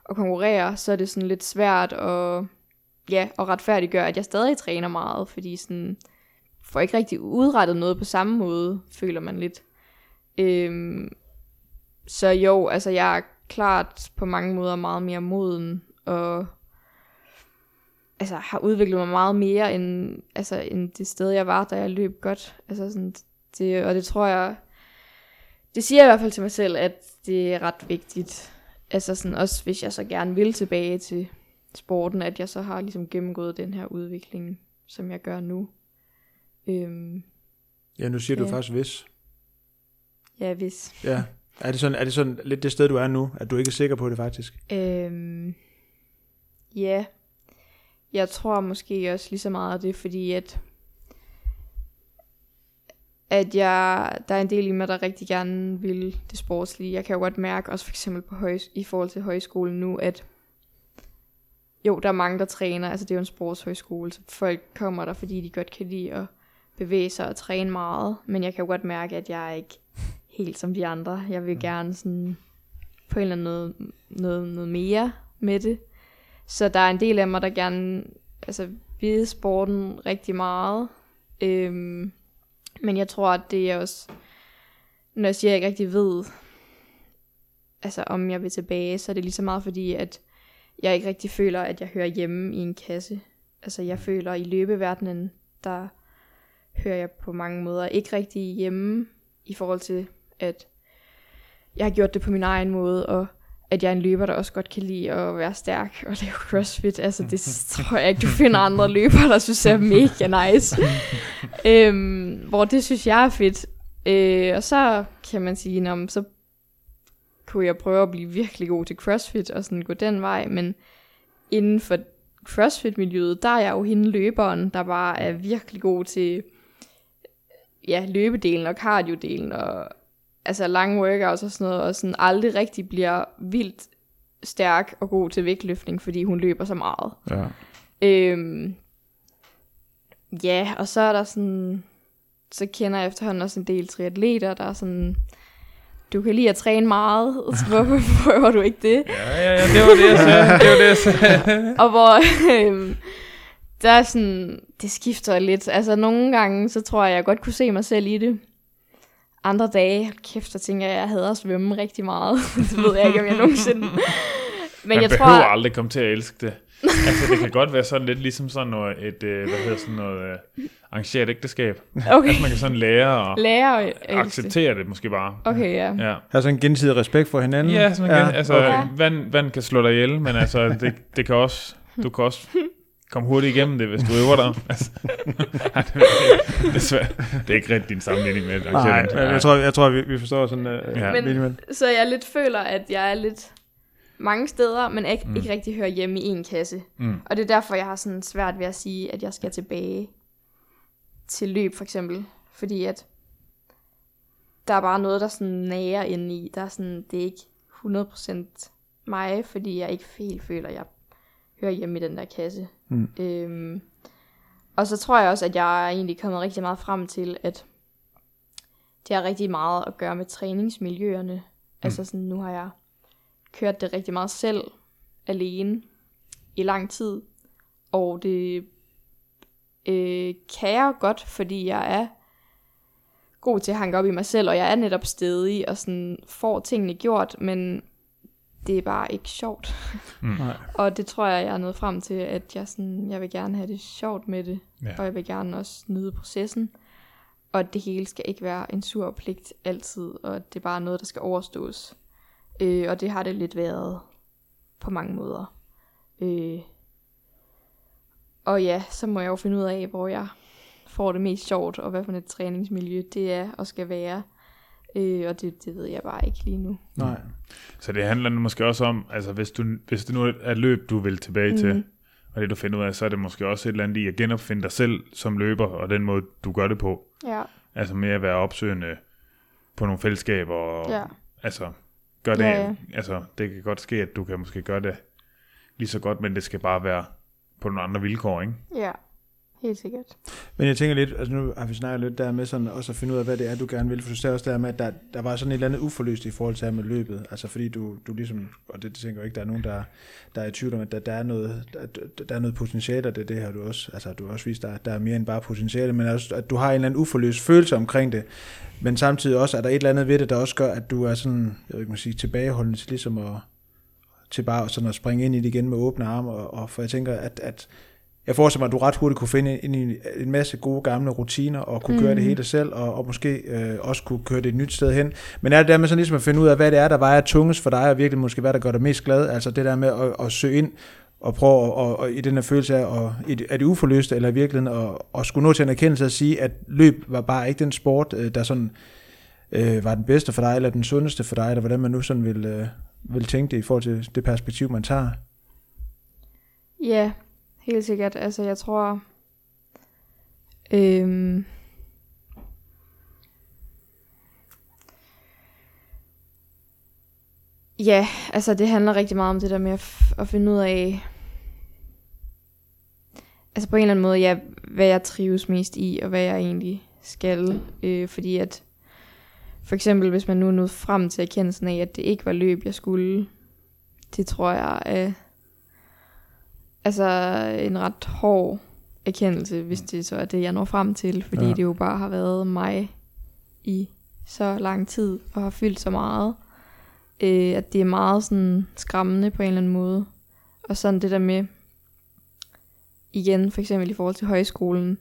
Speaker 3: at konkurrere, så er det sådan lidt svært at, ja, at retfærdiggøre, at jeg stadig træner meget, fordi sådan, får ikke rigtig udrettet noget på samme måde, føler man lidt. Øhm, så jo, altså jeg er klart på mange måder meget mere moden, og altså har udviklet mig meget mere end, altså, end det sted, jeg var, da jeg løb godt. Altså sådan, det, og det tror jeg, det siger jeg i hvert fald til mig selv, at det er ret vigtigt. Altså sådan, også hvis jeg så gerne vil tilbage til sporten, at jeg så har ligesom gennemgået den her udvikling, som jeg gør nu. Øhm,
Speaker 2: Ja, nu siger du
Speaker 3: Ja.
Speaker 2: faktisk hvis.
Speaker 3: Ja, hvis.
Speaker 2: Ja. Er det, sådan, er det sådan lidt det sted, du er nu, at du ikke er sikker på det faktisk?
Speaker 3: Øhm, ja, jeg tror måske også lige så meget af det, fordi at, at jeg, der er en del i mig, der rigtig gerne vil det sportslige. Jeg kan jo godt mærke, også for eksempel på høj, i forhold til højskolen nu, at jo, der er mange, der træner. Altså det er jo en sportshøjskole, så folk kommer der, fordi de godt kan lide at bevæge sig og træne meget. Men jeg kan jo godt mærke, at jeg ikke helt som de andre. Jeg vil gerne sådan på en eller anden noget, noget, noget mere med det. Så der er en del af mig, der gerne altså, vil sporten rigtig meget. Øhm, men jeg tror, at det er også, når jeg siger, at jeg ikke rigtig ved, altså om jeg vil tilbage, så er det lige så meget fordi, at jeg ikke rigtig føler, at jeg hører hjemme i en kasse. Altså jeg føler, at i løbeverdenen, der hører jeg på mange måder ikke rigtig hjemme, i forhold til, at jeg har gjort det på min egen måde, og at jeg er en løber, der også godt kan lide at være stærk og *laughs* lave crossfit. Altså, det tror jeg ikke, du finder andre løbere, der synes er mega nice. *laughs* øhm, hvor det synes jeg er fedt. Øh, og så kan man sige, Nå, så kunne jeg prøve at blive virkelig god til CrossFit og sådan gå den vej, men inden for CrossFit-miljøet, der er jeg jo hende løberen, der bare er virkelig god til ja, løbedelen og cardio-delen og altså lange workouts og sådan noget, og sådan aldrig rigtig bliver vildt stærk og god til vægtløftning, fordi hun løber så meget.
Speaker 4: Ja.
Speaker 3: Øhm, ja, og så er der sådan, så kender jeg efterhånden også en del triatleter, der er sådan, du kan lide at træne meget, så *laughs* hvorfor prøver du ikke det?
Speaker 1: Ja, ja, ja, det var det, jeg sagde. Det var det, jeg sagde. *laughs*
Speaker 3: og hvor øhm, der er sådan, det skifter lidt. Altså nogle gange, så tror jeg, jeg godt kunne se mig selv i det. Andre dage, kæft, så tænker jeg, jeg hader at svømme rigtig meget. *laughs* det ved jeg ikke, om jeg nogensinde... *laughs* Men
Speaker 1: Man
Speaker 3: jeg
Speaker 1: behøver
Speaker 3: tror,
Speaker 1: aldrig komme til at elske det. altså, det kan godt være sådan lidt ligesom sådan noget, et, øh, hvad hedder sådan noget, øh, arrangeret ægteskab. *laughs*
Speaker 3: okay,
Speaker 1: Altså, man kan sådan lære at
Speaker 3: lærer at elske det.
Speaker 1: acceptere det måske bare.
Speaker 3: Okay, ja.
Speaker 1: Ja.
Speaker 2: Har sådan en gensidig respekt for hinanden.
Speaker 1: Ja, så man kan, altså,
Speaker 3: okay.
Speaker 1: vand, vand kan slå dig ihjel, men altså, det, det kan også, du kan også komme hurtigt igennem det, hvis du øver dig. *laughs* Altså, *laughs* det, er, det, er er ikke rigtig din sammenligning med et
Speaker 2: Nej, men jeg tror, jeg tror vi, vi forstår sådan uh,
Speaker 1: Ja.
Speaker 3: Men- Så jeg lidt føler, at jeg er lidt mange steder, men ikke, mm. ikke rigtig hører hjemme i en kasse.
Speaker 1: Mm.
Speaker 3: Og det er derfor, jeg har sådan svært ved at sige, at jeg skal tilbage til løb for eksempel. Fordi at der er bare noget, der sådan nager inde i. Der er sådan, det er ikke 100% mig, fordi jeg ikke helt føler, at jeg hører hjemme i den der kasse.
Speaker 2: Mm.
Speaker 3: Øhm, og så tror jeg også, at jeg er egentlig kommet rigtig meget frem til, at det har rigtig meget at gøre med træningsmiljøerne. Mm. Altså sådan, nu har jeg kørt det rigtig meget selv, alene, i lang tid. Og det øh, kan jeg godt, fordi jeg er god til at hanke op i mig selv, og jeg er netop stedig og sådan får tingene gjort, men det er bare ikke sjovt.
Speaker 2: Nej.
Speaker 3: Og det tror jeg, jeg er nået frem til, at jeg, sådan, jeg vil gerne have det sjovt med det,
Speaker 1: Ja.
Speaker 3: og jeg vil gerne også nyde processen. Og det hele skal ikke være en sur pligt altid, og det er bare noget, der skal overstås. Øh, og det har det lidt været på mange måder. Øh, og ja, så må jeg jo finde ud af, hvor jeg får det mest sjovt, og hvad for et træningsmiljø det er og skal være. Øh, og det, det ved jeg bare ikke lige nu.
Speaker 2: Nej.
Speaker 1: Så det handler måske også om, altså hvis, du, hvis det nu er et løb, du vil tilbage mm. til,
Speaker 3: Mhm.
Speaker 1: og det du finder ud af, så er det måske også et eller andet i at genopfinde dig selv som løber, og den måde, du gør det på.
Speaker 3: Ja,
Speaker 1: Altså med at være opsøgende på nogle fællesskaber, og
Speaker 3: ja.
Speaker 1: altså gør det,
Speaker 3: Ja, ja.
Speaker 1: altså det kan godt ske, at du kan måske gøre det lige så godt, men det skal bare være på nogle andre vilkår, ikke?
Speaker 3: Ja, helt sikkert.
Speaker 2: Men jeg tænker lidt, altså nu har vi snakket lidt der med sådan også at finde ud af, hvad det er, du gerne vil, for du sagde også der med, at der, der var sådan et eller andet uforløst i forhold til her med løbet, altså fordi du, du ligesom, og det, det tænker jeg ikke, der er nogen, der, der er i tvivl om, at der, der, er noget, der, der er noget potentiale, og det, det har du også, altså du har også vist, der, der er mere end bare potentiale, men også, at du har en eller anden uforløst følelse omkring det, men samtidig også, er der et eller andet ved det, der også gør, at du er sådan, jeg ved ikke, man sige, tilbageholdende til ligesom at, til bare sådan at springe ind i det igen med åbne arme, og, og for jeg tænker, at, at jeg forestiller mig, at du ret hurtigt kunne finde ind i en masse gode gamle rutiner, og kunne mm. gøre det hele selv, og, og måske øh, også kunne køre det et nyt sted hen. Men er det der med sådan ligesom at finde ud af, hvad det er, der vejer tungest for dig, og virkelig måske hvad der gør dig mest glad, altså det der med at, at søge ind, og prøve at, og, og i den her følelse af, og, er det uforløste, eller i virkeligheden, at, at skulle nå til en erkendelse at sige, at løb var bare ikke den sport, øh, der sådan øh, var den bedste for dig, eller den sundeste for dig, eller hvordan man nu sådan vil, øh, vil tænke det i forhold til det perspektiv, man tager.
Speaker 3: Ja, helt sikkert. Altså, jeg tror... Øhm, ja, altså det handler rigtig meget om det der med at, f- at finde ud af... Altså på en eller anden måde, ja, hvad jeg trives mest i, og hvad jeg egentlig skal. Øh, fordi at for eksempel, hvis man nu er nået frem til erkendelsen af, at det ikke var løb, jeg skulle, det tror jeg er altså en ret hård erkendelse, hvis det så er det, jeg når frem til, fordi
Speaker 2: Ja.
Speaker 3: ja. det jo bare har været mig i så lang tid, og har fyldt så meget, øh, at det er meget sådan skræmmende på en eller anden måde. Og sådan det der med, igen for eksempel i forhold til højskolen,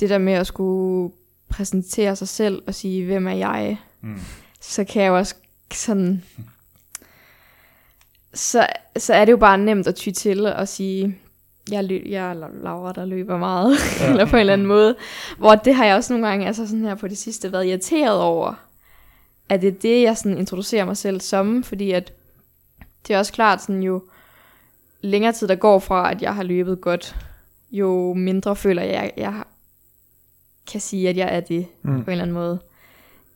Speaker 3: det der med at skulle præsentere sig selv og sige, hvem er jeg,
Speaker 1: Mm.
Speaker 3: så kan jeg jo også sådan, så, så er det jo bare nemt at ty til at sige, jeg, lø- jeg er Laura, der løber meget, ja. eller på en eller anden måde. Hvor det har jeg også nogle gange, altså sådan her på det sidste, været irriteret over, at det er det, jeg sådan introducerer mig selv som, fordi at det er også klart sådan jo længere tid, der går fra, at jeg har løbet godt, jo mindre føler jeg, jeg kan sige, at jeg er det mm. på en eller anden måde.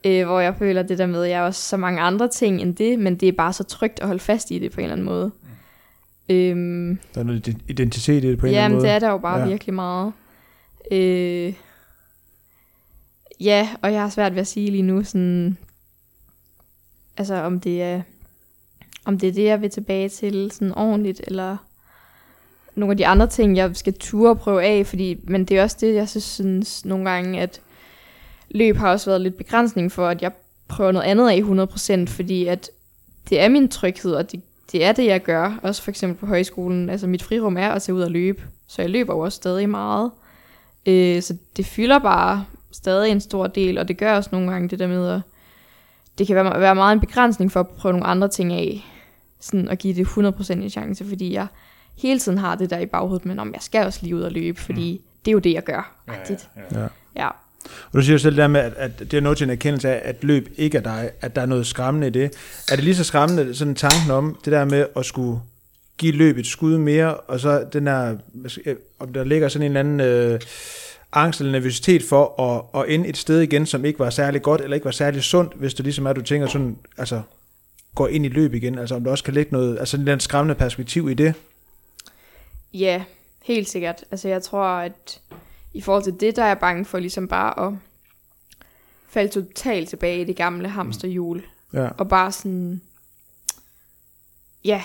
Speaker 3: Øh, hvor jeg føler det der med, at jeg er også så mange andre ting end det, men det er bare så trygt at holde fast i det på en eller anden måde. Mm. Øhm,
Speaker 2: der er noget identitet i det på en
Speaker 3: eller
Speaker 2: anden måde.
Speaker 3: Jamen, det er der jo bare ja. virkelig meget. Øh, ja, og jeg har svært ved at sige lige nu, sådan, altså om det er, om det er det, jeg vil tilbage til sådan ordentligt, eller nogle af de andre ting, jeg skal ture og prøve af, fordi, men det er også det, jeg synes nogle gange, at løb har også været lidt begrænsning for, at jeg prøver noget andet af 100%, fordi at det er min tryghed, og det, det er det, jeg gør. Også for eksempel på højskolen. Altså mit frirum er at tage ud og løbe, så jeg løber jo også stadig meget. Øh, så det fylder bare stadig en stor del, og det gør også nogle gange det der med, at det kan være, være meget en begrænsning for at prøve nogle andre ting af. Sådan at give det 100% en chance, fordi jeg hele tiden har det der i baghovedet, men om jeg skal også lige ud og løbe, fordi mm. det er jo det, jeg gør. Ja, ja, ja. ja.
Speaker 2: Og du siger jo selv der med, at, at det er noget til en erkendelse af, at løb ikke er dig, at der er noget skræmmende i det. Er det lige så skræmmende, sådan tanken om det der med at skulle give løb et skud mere, og så den der, om der ligger sådan en eller anden øh, angst eller nervøsitet for at, at ende et sted igen, som ikke var særlig godt, eller ikke var særlig sundt, hvis du ligesom er, du tænker sådan, altså går ind i løb igen, altså om der også kan ligge noget, altså en eller skræmmende perspektiv i det.
Speaker 3: Ja, helt sikkert. Altså jeg tror, at i forhold til det, der er jeg bange for ligesom bare at falde totalt tilbage i det gamle hamsterhjul. Ja. Og bare sådan, ja,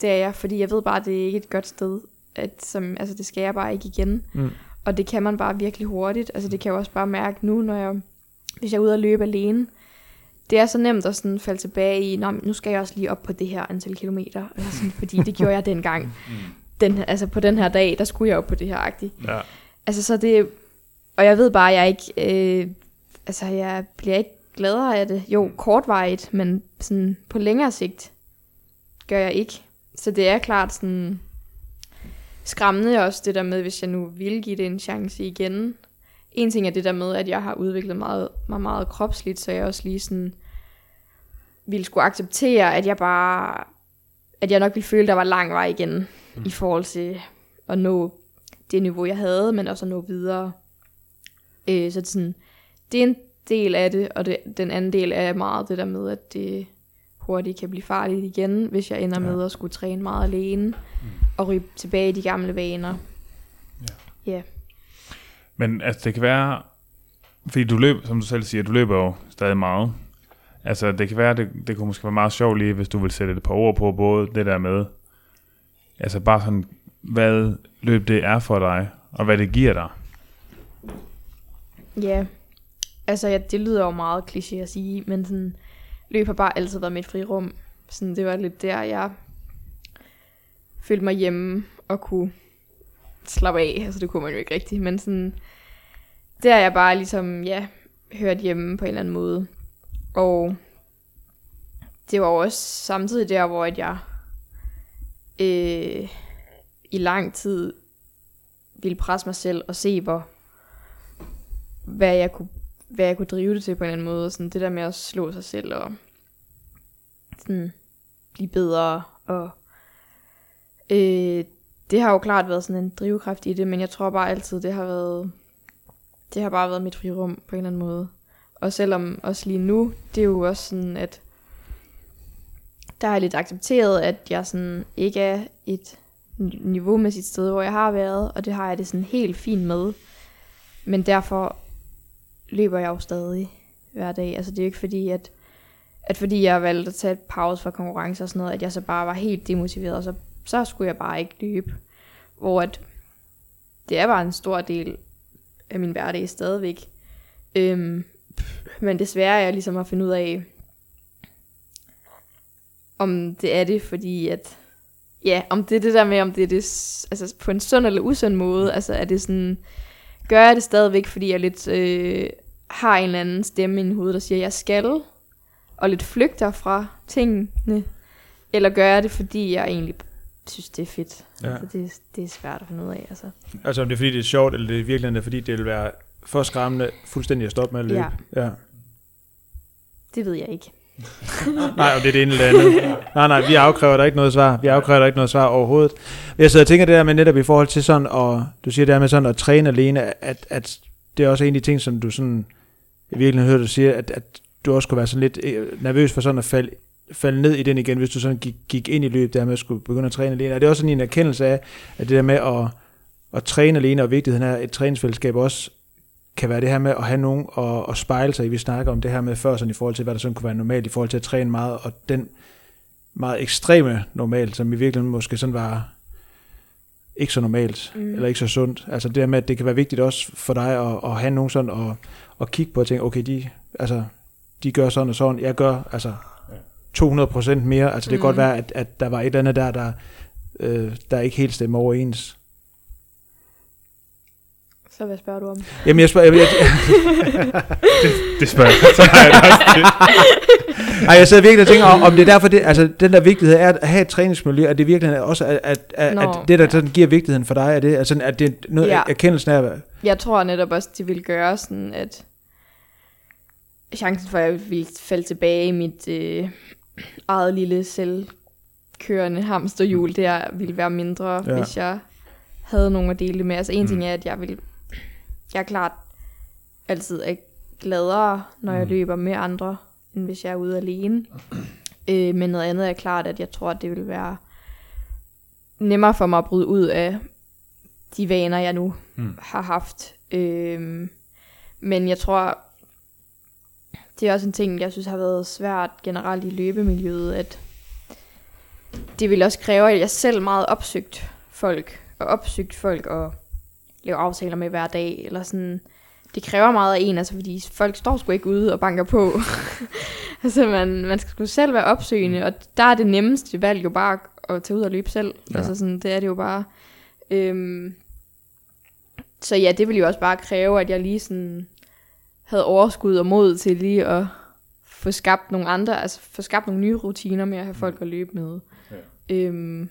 Speaker 3: det er jeg, fordi jeg ved bare, at det er ikke et godt sted. At, som, altså det skal jeg bare ikke igen. Mm. Og det kan man bare virkelig hurtigt. Altså det kan jeg også bare mærke nu, når jeg, hvis jeg er ude og løbe alene. Det er så nemt at sådan falde tilbage i, Nå, nu skal jeg også lige op på det her antal kilometer. Eller sådan, fordi det gjorde jeg dengang. Mm. Den, altså på den her dag, der skulle jeg op på det her agtigt. Ja. Altså så det, og jeg ved bare, at jeg ikke, øh, altså jeg bliver ikke gladere af det. Jo, kortvarigt, men sådan på længere sigt gør jeg ikke. Så det er klart sådan skræmmende også det der med, hvis jeg nu vil give det en chance igen. En ting er det der med, at jeg har udviklet meget, mig meget kropsligt, så jeg også lige sådan ville skulle acceptere, at jeg bare, at jeg nok ville føle, der var lang vej igen, mm. i forhold til at nå det niveau, jeg havde, men også at nå videre. Øh, så det, sådan, det er en del af det, og det, den anden del er meget det der med, at det hurtigt kan blive farligt igen, hvis jeg ender ja. med at skulle træne meget alene, mm. og ryge tilbage i de gamle vaner. Ja. Yeah.
Speaker 1: Men altså, det kan være, fordi du løber, som du selv siger, du løber jo stadig meget. Altså, det kan være, det, det kunne måske være meget sjovt lige, hvis du vil sætte et par ord på, både det der med, altså bare sådan, hvad løb det er for dig, og hvad det giver dig.
Speaker 3: Ja, altså ja, det lyder jo meget kliché at sige, men sådan, løb har bare altid været mit frirum. Sådan, det var lidt der, jeg følte mig hjemme og kunne slappe af. Altså det kunne man jo ikke rigtigt, men sådan, der er jeg bare ligesom, ja, hørt hjemme på en eller anden måde. Og det var også samtidig der, hvor jeg øh, i lang tid ville presse mig selv og se, hvor, hvad jeg kunne, hvad jeg kunne drive det til på en eller anden måde. Sådan det der med at slå sig selv og sådan blive bedre. Og, øh, det har jo klart været sådan en drivkraft i det, men jeg tror bare altid, det har været, det har bare været mit frirum på en eller anden måde. Og selvom også lige nu, det er jo også sådan, at der er lidt accepteret, at jeg sådan ikke er et niveaumæssigt sted, hvor jeg har været, og det har jeg det sådan helt fint med. Men derfor løber jeg jo stadig hver dag. Altså det er jo ikke fordi, at, at fordi jeg valgte at tage et pause fra konkurrence og sådan noget, at jeg så bare var helt demotiveret, og så, så skulle jeg bare ikke løbe. Hvor at det er bare en stor del af min hverdag stadigvæk. Øhm, men desværre er jeg ligesom at finde ud af, om det er det, fordi at ja, om det er det der med, om det er det, altså på en sund eller usund måde, altså er det sådan, gør jeg det stadigvæk, fordi jeg lidt øh, har en eller anden stemme i hovedet, der siger, jeg skal, og lidt flygter fra tingene, eller gør jeg det, fordi jeg egentlig synes, det er fedt.
Speaker 2: Ja.
Speaker 3: Altså, det, det er svært at finde ud af. Altså.
Speaker 2: Altså om det er fordi, det er sjovt, eller det er virkelig fordi, det vil være for skræmmende fuldstændig at stoppe med at løbe.
Speaker 3: Ja.
Speaker 2: ja.
Speaker 3: Det ved jeg ikke. *laughs*
Speaker 2: Nej, om det er det ene eller andet. Nej, nej, vi afkræver der ikke noget svar. Vi afkræver der ikke noget svar overhovedet. Jeg sidder og tænker det der med netop i forhold til sådan, og du siger det der med sådan at træne alene, at, at det er også en af de ting, som du sådan, jeg virkelig hører dig sige, at, at du også kunne være sådan lidt øh, nervøs for sådan at falde, falde ned i den igen, hvis du sådan gik, gik ind i løbet der med at skulle begynde at træne alene. Er det også sådan en erkendelse af, at det der med at, at træne alene, og vigtigheden af et træningsfællesskab også kan være det her med at have nogen og, og spejle sig i. Vi snakker om det her med før, sådan i forhold til, hvad der sådan kunne være normalt, i forhold til at træne meget, og den meget ekstreme normalt, som i virkeligheden måske sådan var ikke så normalt, mm.
Speaker 3: Mm.
Speaker 2: eller ikke så sundt. Altså det der med, at det kan være vigtigt også for dig at, at have nogen sådan, og, og kigge på og tænke, okay, de, altså, de gør sådan og sådan, jeg gør altså 200% mere. Altså det kan
Speaker 3: Mm.
Speaker 2: godt være, at, at der var et eller andet der, der, øh, der ikke helt stemmer overens.
Speaker 3: Så hvad spørger du om?
Speaker 2: Jamen jeg spørger, jeg, jeg, *laughs*
Speaker 1: Det spørger jeg. Så har jeg det det. *laughs*
Speaker 2: Ej, jeg sidder virkelig og tænker, om om det er derfor, det, altså den der vigtighed er at have et træningsmiljø, at det virkelig også, at, at, at,
Speaker 3: Nå,
Speaker 2: at det der
Speaker 3: ja.
Speaker 2: sådan giver vigtigheden for dig, er det, altså, at det er noget, ja. Erkendelsen af,
Speaker 3: Jeg tror netop også, det vil gøre sådan, at chancen for, at jeg vil falde tilbage i mit øh, eget lille selvkørende hamsterhjul, det er, ville være mindre,
Speaker 2: Ja.
Speaker 3: hvis jeg havde nogen at dele det med. Altså en
Speaker 1: Mm.
Speaker 3: ting er, at jeg vil, jeg er klart altid er gladere, når jeg
Speaker 1: Mm.
Speaker 3: løber med andre, end hvis jeg er ude alene. Øh, men noget andet er klart, at jeg tror, at det vil være nemmere for mig at bryde ud af de vaner, jeg nu
Speaker 1: Mm.
Speaker 3: har haft. Øhm, men jeg tror, det er også en ting, jeg synes har været svært generelt i løbemiljøet, at det vil også kræve, at jeg selv meget opsøgt folk, og opsøgt folk og lave aftaler med hver dag, eller sådan. Det kræver meget af en, altså fordi folk står sgu ikke ude og banker på. *laughs* altså man, man skal sgu selv være opsøgende, og der er det nemmeste valg jo bare at tage ud og løbe selv.
Speaker 2: Ja.
Speaker 3: Ja. Altså sådan, det er det jo bare. Øhm, så ja, det ville jo også bare kræve, at jeg lige sådan havde overskud og mod til lige at få skabt nogle andre, altså få skabt nogle nye rutiner med at have folk at løbe med. Ja. Øhm,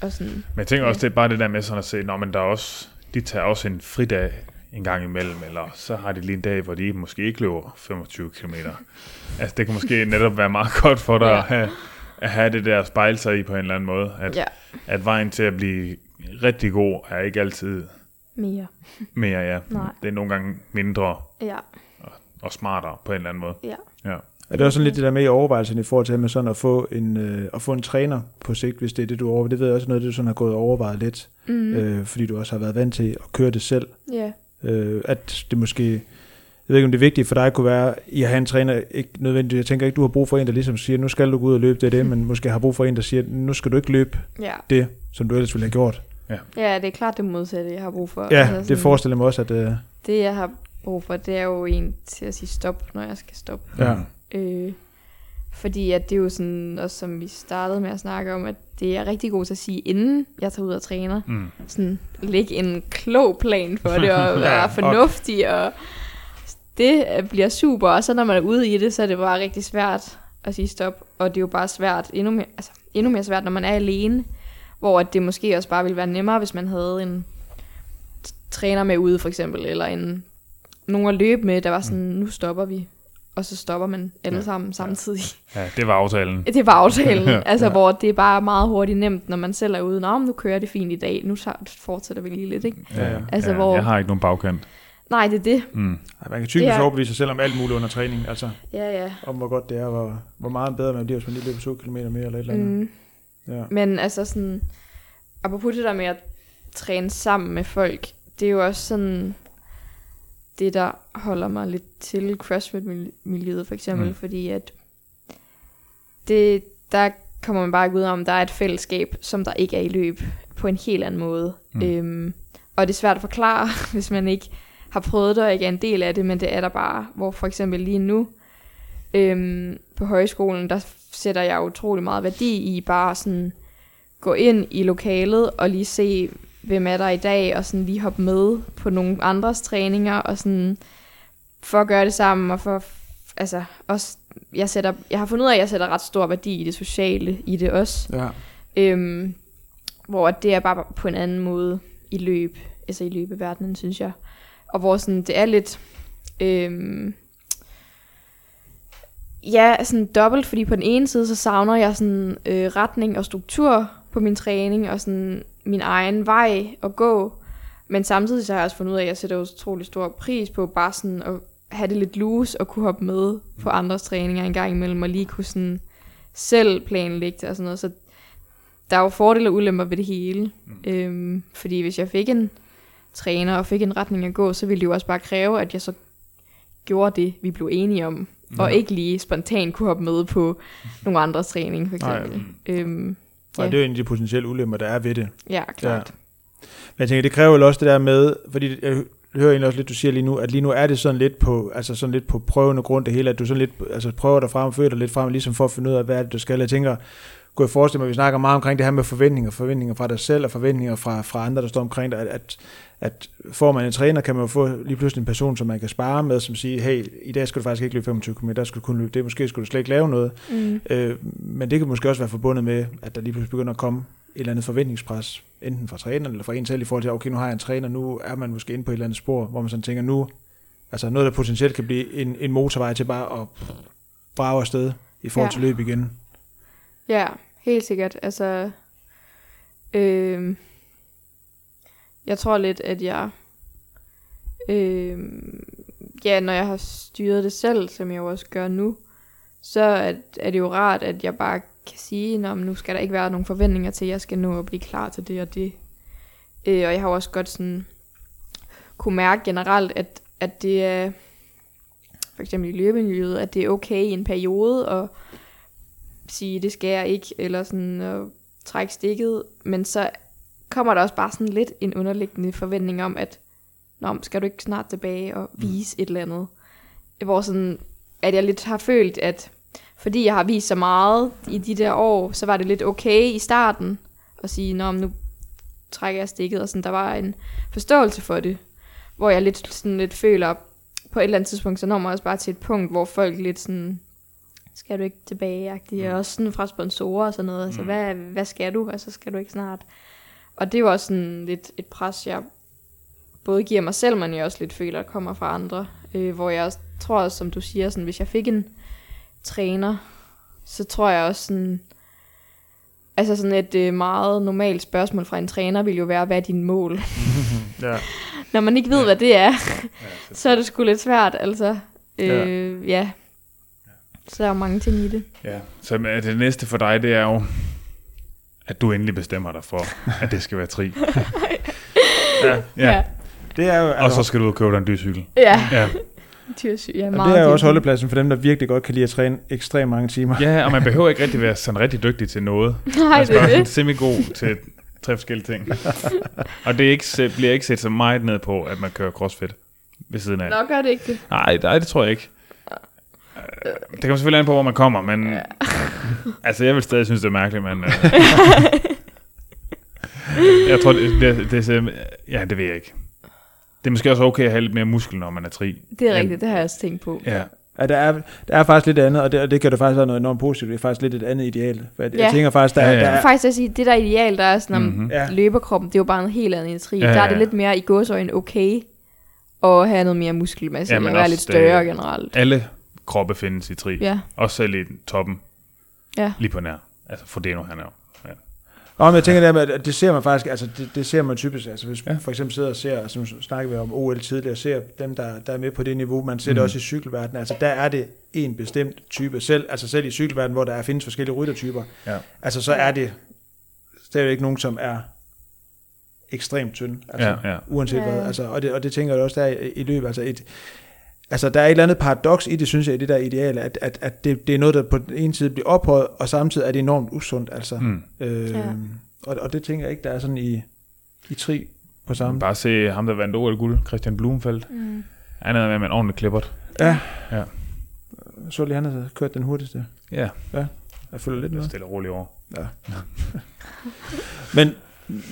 Speaker 3: og sådan,
Speaker 1: Men jeg tænker også, det er bare det der med sådan at se, når men der er også, de tager også en fridag en gang imellem, eller så har de lige en dag, hvor de måske ikke løber 25 km. Altså det kan måske netop være meget godt for dig
Speaker 3: Ja.
Speaker 1: at, have, at have det der spejle sig i på en eller anden måde. At,
Speaker 3: ja,
Speaker 1: at vejen til at blive rigtig god er ikke altid
Speaker 3: mere.
Speaker 1: mere, ja.
Speaker 3: Nej.
Speaker 1: Det er nogle gange mindre
Speaker 3: Ja,
Speaker 1: og smartere på en eller anden måde.
Speaker 3: ja.
Speaker 1: Ja.
Speaker 2: Er det også sådan lidt det der med i overvejelsen i forhold til med sådan at få en, øh, at få en træner på sigt, hvis det er det, du overvejer? Det ved jeg også noget, det du sådan har gået og overvejet lidt,
Speaker 3: Mm.
Speaker 2: mm. øh, fordi du også har været vant til at køre det selv.
Speaker 3: ja.
Speaker 2: Øh, at det måske, jeg ved ikke om det er vigtigt for dig kunne være, i at have en træner, ikke nødvendigt, jeg tænker ikke, du har brug for en, der ligesom siger, nu skal du gå ud og løbe, det er det, men måske har brug for en, der siger, nu skal du ikke løbe
Speaker 3: Ja.
Speaker 2: det, som du ellers ville have gjort.
Speaker 3: ja, det er klart det modsatte, jeg har brug for.
Speaker 2: Ja,
Speaker 3: Altså
Speaker 2: det forestiller mig også, at øh,
Speaker 3: det, jeg har brug for, det er jo en til at sige stop, når jeg skal stoppe.
Speaker 2: ja.
Speaker 3: Øh, fordi at det er jo sådan, også som vi startede med at snakke om, at det er rigtig god til at sige, inden jeg tager ud og træner.
Speaker 1: Mm.
Speaker 3: Sådan lægge en klog plan for det, og *laughs* være
Speaker 2: Ja,
Speaker 3: fornuftig, og det bliver super. Og så når man er ude i det, så er det bare rigtig svært at sige stop. Og det er jo bare svært, endnu mere, altså, endnu mere svært, når man er alene. Hvor at det måske også bare ville være nemmere, hvis man havde en træner med ude, for eksempel, eller en, nogen at løbe med, der var sådan, nu stopper vi. Og så stopper man alle
Speaker 1: Ja.
Speaker 3: sammen samtidig.
Speaker 1: ja, det var aftalen. *laughs*
Speaker 3: Det var aftalen. *laughs*
Speaker 1: Ja.
Speaker 3: altså,
Speaker 2: Ja.
Speaker 3: hvor det er bare meget hurtigt nemt, når man selv er ude. Nå, nu kører det fint i dag. Nu fortsætter vi lige lidt, ikke?
Speaker 2: Ja, ja.
Speaker 3: Altså,
Speaker 1: ja,
Speaker 3: hvor-
Speaker 1: Jeg har ikke nogen bagkant.
Speaker 3: Nej, det er det.
Speaker 1: Mm.
Speaker 2: Man kan typisk
Speaker 3: er-
Speaker 2: overbevise sig selv om alt muligt under træning, altså
Speaker 3: Ja, ja.
Speaker 2: om hvor godt det er, hvor, hvor meget bedre man bliver, hvis man lige løber 2 km mere eller et eller andet.
Speaker 3: Mm.
Speaker 2: Ja.
Speaker 3: Men altså sådan, apropos det der med at træne sammen med folk, det er jo også sådan, det der holder mig lidt til CrossFit-miljøet for eksempel,
Speaker 1: Mm.
Speaker 3: fordi at det, der kommer man bare ikke ud om, der er et fællesskab, som der ikke er i løb, på en helt anden måde.
Speaker 1: Mm.
Speaker 3: Øhm, og det er svært at forklare, *laughs* hvis man ikke har prøvet det og ikke er en del af det, men det er der bare, hvor for eksempel lige nu, øhm, på højskolen, der sætter jeg utrolig meget værdi i bare sådan gå ind i lokalet og lige se, hvem er der i dag, og sådan lige hoppe med på nogle andres træninger, og sådan for at gøre det sammen, og for altså også, jeg, sætter, jeg har fundet ud af, at jeg sætter ret stor værdi i det sociale i det også.
Speaker 2: Ja.
Speaker 3: Øhm, hvor det er bare på en anden måde i løb, altså i løbeverdenen, synes jeg. Og hvor sådan, det er lidt, øhm, ja, sådan dobbelt, fordi på den ene side, så savner jeg sådan øh, retning og struktur på min træning, og sådan min egen vej at gå. Men samtidig så har jeg også fundet ud af, at jeg sætter utrolig stor pris på bare sådan at have det lidt loose og kunne hoppe med på andres træninger en gang imellem, og lige kunne sådan selv planlægge det og sådan noget. Så der er jo fordele og ulemper ved det hele. Mm. Øhm, fordi hvis jeg fik en træner og fik en retning at gå, så ville det jo også bare kræve, at jeg så gjorde det, vi blev enige om. Mm. Og ikke lige spontant kunne hoppe med på nogle andres træning, for eksempel. Øhm,
Speaker 2: ja. Og det er jo en af de potentielle ulemper, der er ved det.
Speaker 3: Ja, klart. Ja.
Speaker 2: Men jeg tænker, det kræver jo også det der med, fordi jeg hører egentlig også lidt, du siger lige nu, at lige nu er det sådan lidt på, altså sådan lidt på prøvende grund det hele, at du sådan lidt, altså prøver dig frem og føler dig lidt frem, ligesom for at finde ud af, hvad er det, du skal. Jeg tænker, kunne jeg forestille mig, at vi snakker meget omkring det her med forventninger, forventninger fra dig selv og forventninger fra, fra andre, der står omkring dig, at, at, at får man en træner, kan man jo få lige pludselig en person, som man kan spare med, som siger, hey, i dag skal du faktisk ikke løbe 25 km, der skal du kun løbe det, måske skulle du slet ikke lave noget. Mm. Øh, men det kan måske også være forbundet med, at der lige pludselig begynder at komme et eller andet forventningspres, enten fra træneren eller fra en selv, i forhold til, okay, nu har jeg en træner, nu er man måske inde på et eller andet spor, hvor man sådan tænker, nu, altså noget, der potentielt kan blive en, en motorvej til bare at brage afsted i forhold ja. til løb igen.
Speaker 3: Ja, helt sikkert. Altså, øh, jeg tror lidt, at jeg, øh, ja, når jeg har styret det selv, som jeg også gør nu, så er, er det jo rart, at jeg bare kan sige, at nu skal der ikke være nogen forventninger til, at jeg skal nå at blive klar til det og det. Øh, og jeg har også godt sådan kunne mærke generelt, at, at det er, for eksempel i løbemiljøet, at det er okay i en periode at sige, det skal jeg ikke, eller sådan at trække stikket, men så kommer der også bare sådan lidt en underliggende forventning om, at Nå, skal du ikke snart tilbage og mm. vise mm. et eller andet? Hvor sådan, at jeg lidt har følt, at fordi jeg har vist så meget i de der år, så var det lidt okay i starten at sige, Nå, nu trækker jeg stikket, og sådan, der var en forståelse for det, hvor jeg lidt, sådan lidt føler, på et eller andet tidspunkt, så når man også bare til et punkt, hvor folk lidt sådan, skal du ikke tilbage, mm. og også sådan fra sponsorer og sådan noget, altså, mm. hvad, hvad skal du, altså skal du ikke snart? Og det er jo også sådan lidt et pres, jeg både giver mig selv, men jeg også lidt føler, der kommer fra andre, øh, hvor jeg også, tror også, som du siger, sådan, hvis jeg fik en træner, så tror jeg også sådan, altså sådan et øh, meget normalt spørgsmål fra en træner vil jo være, hvad er din mål? *laughs* ja. Når man ikke ved, ja. hvad det er, ja, *laughs* så er det sgu lidt svært, altså. Øh, ja. ja. Så der er jo mange ting i det.
Speaker 1: Ja, så det næste for dig, det er jo, at du endelig bestemmer dig for, at det skal være tri. *laughs* ja. ja. ja. Det er jo, altså, og så skal du ud og købe dig en dyrecykel.
Speaker 3: Ja. ja. *laughs* Tyrsy, ja,
Speaker 2: meget det er jo også holdepladsen for dem, der virkelig godt kan lide at træne ekstremt mange timer.
Speaker 1: Ja, og man behøver ikke rigtig være *laughs* sådan rigtig dygtig til noget.
Speaker 3: Nej, det er det.
Speaker 1: semi-god til tre forskellige ting. og det er ikke, bliver ikke set så meget ned på, at man kører crossfit ved siden af.
Speaker 3: Nå, gør det ikke det.
Speaker 1: Nej, nej, det tror jeg ikke. Det kommer selvfølgelig an på, hvor man kommer, men ja. *laughs* altså, jeg vil stadig synes, det er mærkeligt, men... Uh, *laughs* jeg tror, det, det, det, ja, det ved jeg ikke. Det er måske også okay at have lidt mere muskel, når man er tri.
Speaker 3: Det er rigtigt, det har jeg også tænkt på.
Speaker 1: Ja.
Speaker 2: Ja, der er, der er faktisk lidt andet, og det, og det kan det faktisk være noget enormt positivt. Det er faktisk lidt et andet ideal. For jeg, ja. jeg tænker faktisk, der, ja, ja. der
Speaker 3: er... Faktisk at sige, det der ideal, der er sådan om mm-hmm. løberkroppen, det er jo bare noget helt andet end tri. Ja, ja, ja. Der er det lidt mere i gåsøjne okay at have noget mere muskelmasse, ja, men være lidt større det, generelt.
Speaker 1: Alle kroppe findes i tri. Ja. Også selv i toppen.
Speaker 3: Ja.
Speaker 1: Lige på nær. Altså for det nu han er
Speaker 2: Nå, men jeg tænker, det, at det ser man faktisk, altså det, det ser man typisk, altså hvis man ja. for eksempel sidder og ser, som snakker vi om OL tidligere, ser dem, der, der er med på det niveau, man ser mm. det også i cykelverdenen, altså der er det en bestemt type selv, altså selv i cykelverdenen, hvor der er, findes forskellige ryttertyper, ja. altså så er det stadigvæk nogen, som er ekstremt tynd, altså ja, ja. uanset ja. hvad, altså, og, det, og det tænker jeg også der i, i løbet, altså et, altså der er et eller andet paradoks i det, synes jeg, i det der ideale, at, at, at det, det er noget, der på den ene side bliver ophøjet, og samtidig er det enormt usundt, altså. Mm. Øh, ja. og, og det tænker jeg ikke, der er sådan i, i tri på samme.
Speaker 1: Bare se ham, der vandt OL guld, Christian Blumenfeldt. Mm. Han er med med en ordentlig klippert.
Speaker 2: Ja. ja. Så lige, han har kørt den hurtigste.
Speaker 1: Ja.
Speaker 2: Ja. Jeg følger lidt med.
Speaker 1: Stille og roligt over. Ja. *laughs*
Speaker 2: Men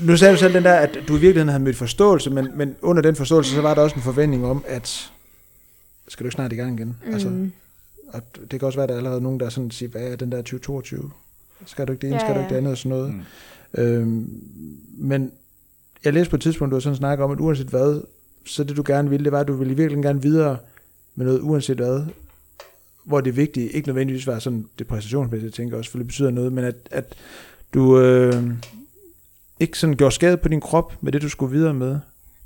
Speaker 2: nu sagde du selv den der, at du i virkeligheden havde mødt forståelse, men, men under den forståelse, så var der også en forventning om, at skal du ikke snart i gang igen?
Speaker 3: Mm. Altså,
Speaker 2: og det kan også være, at der er allerede nogen, der sådan siger, hvad er den der 2022? Skal du ikke det ene,
Speaker 3: Ja,
Speaker 2: skal du ikke det andet og sådan noget.
Speaker 1: Mm.
Speaker 2: Øhm, men jeg læste på et tidspunkt, du har sådan snakket om, at uanset hvad, så det du gerne ville, det var, at du ville virkelig gerne videre med noget uanset hvad, hvor det vigtige ikke nødvendigvis var sådan det præstationsmæssige, jeg tænker også, for det betyder noget, men at, at du øh, ikke sådan gjorde skade på din krop med det, du skulle videre med.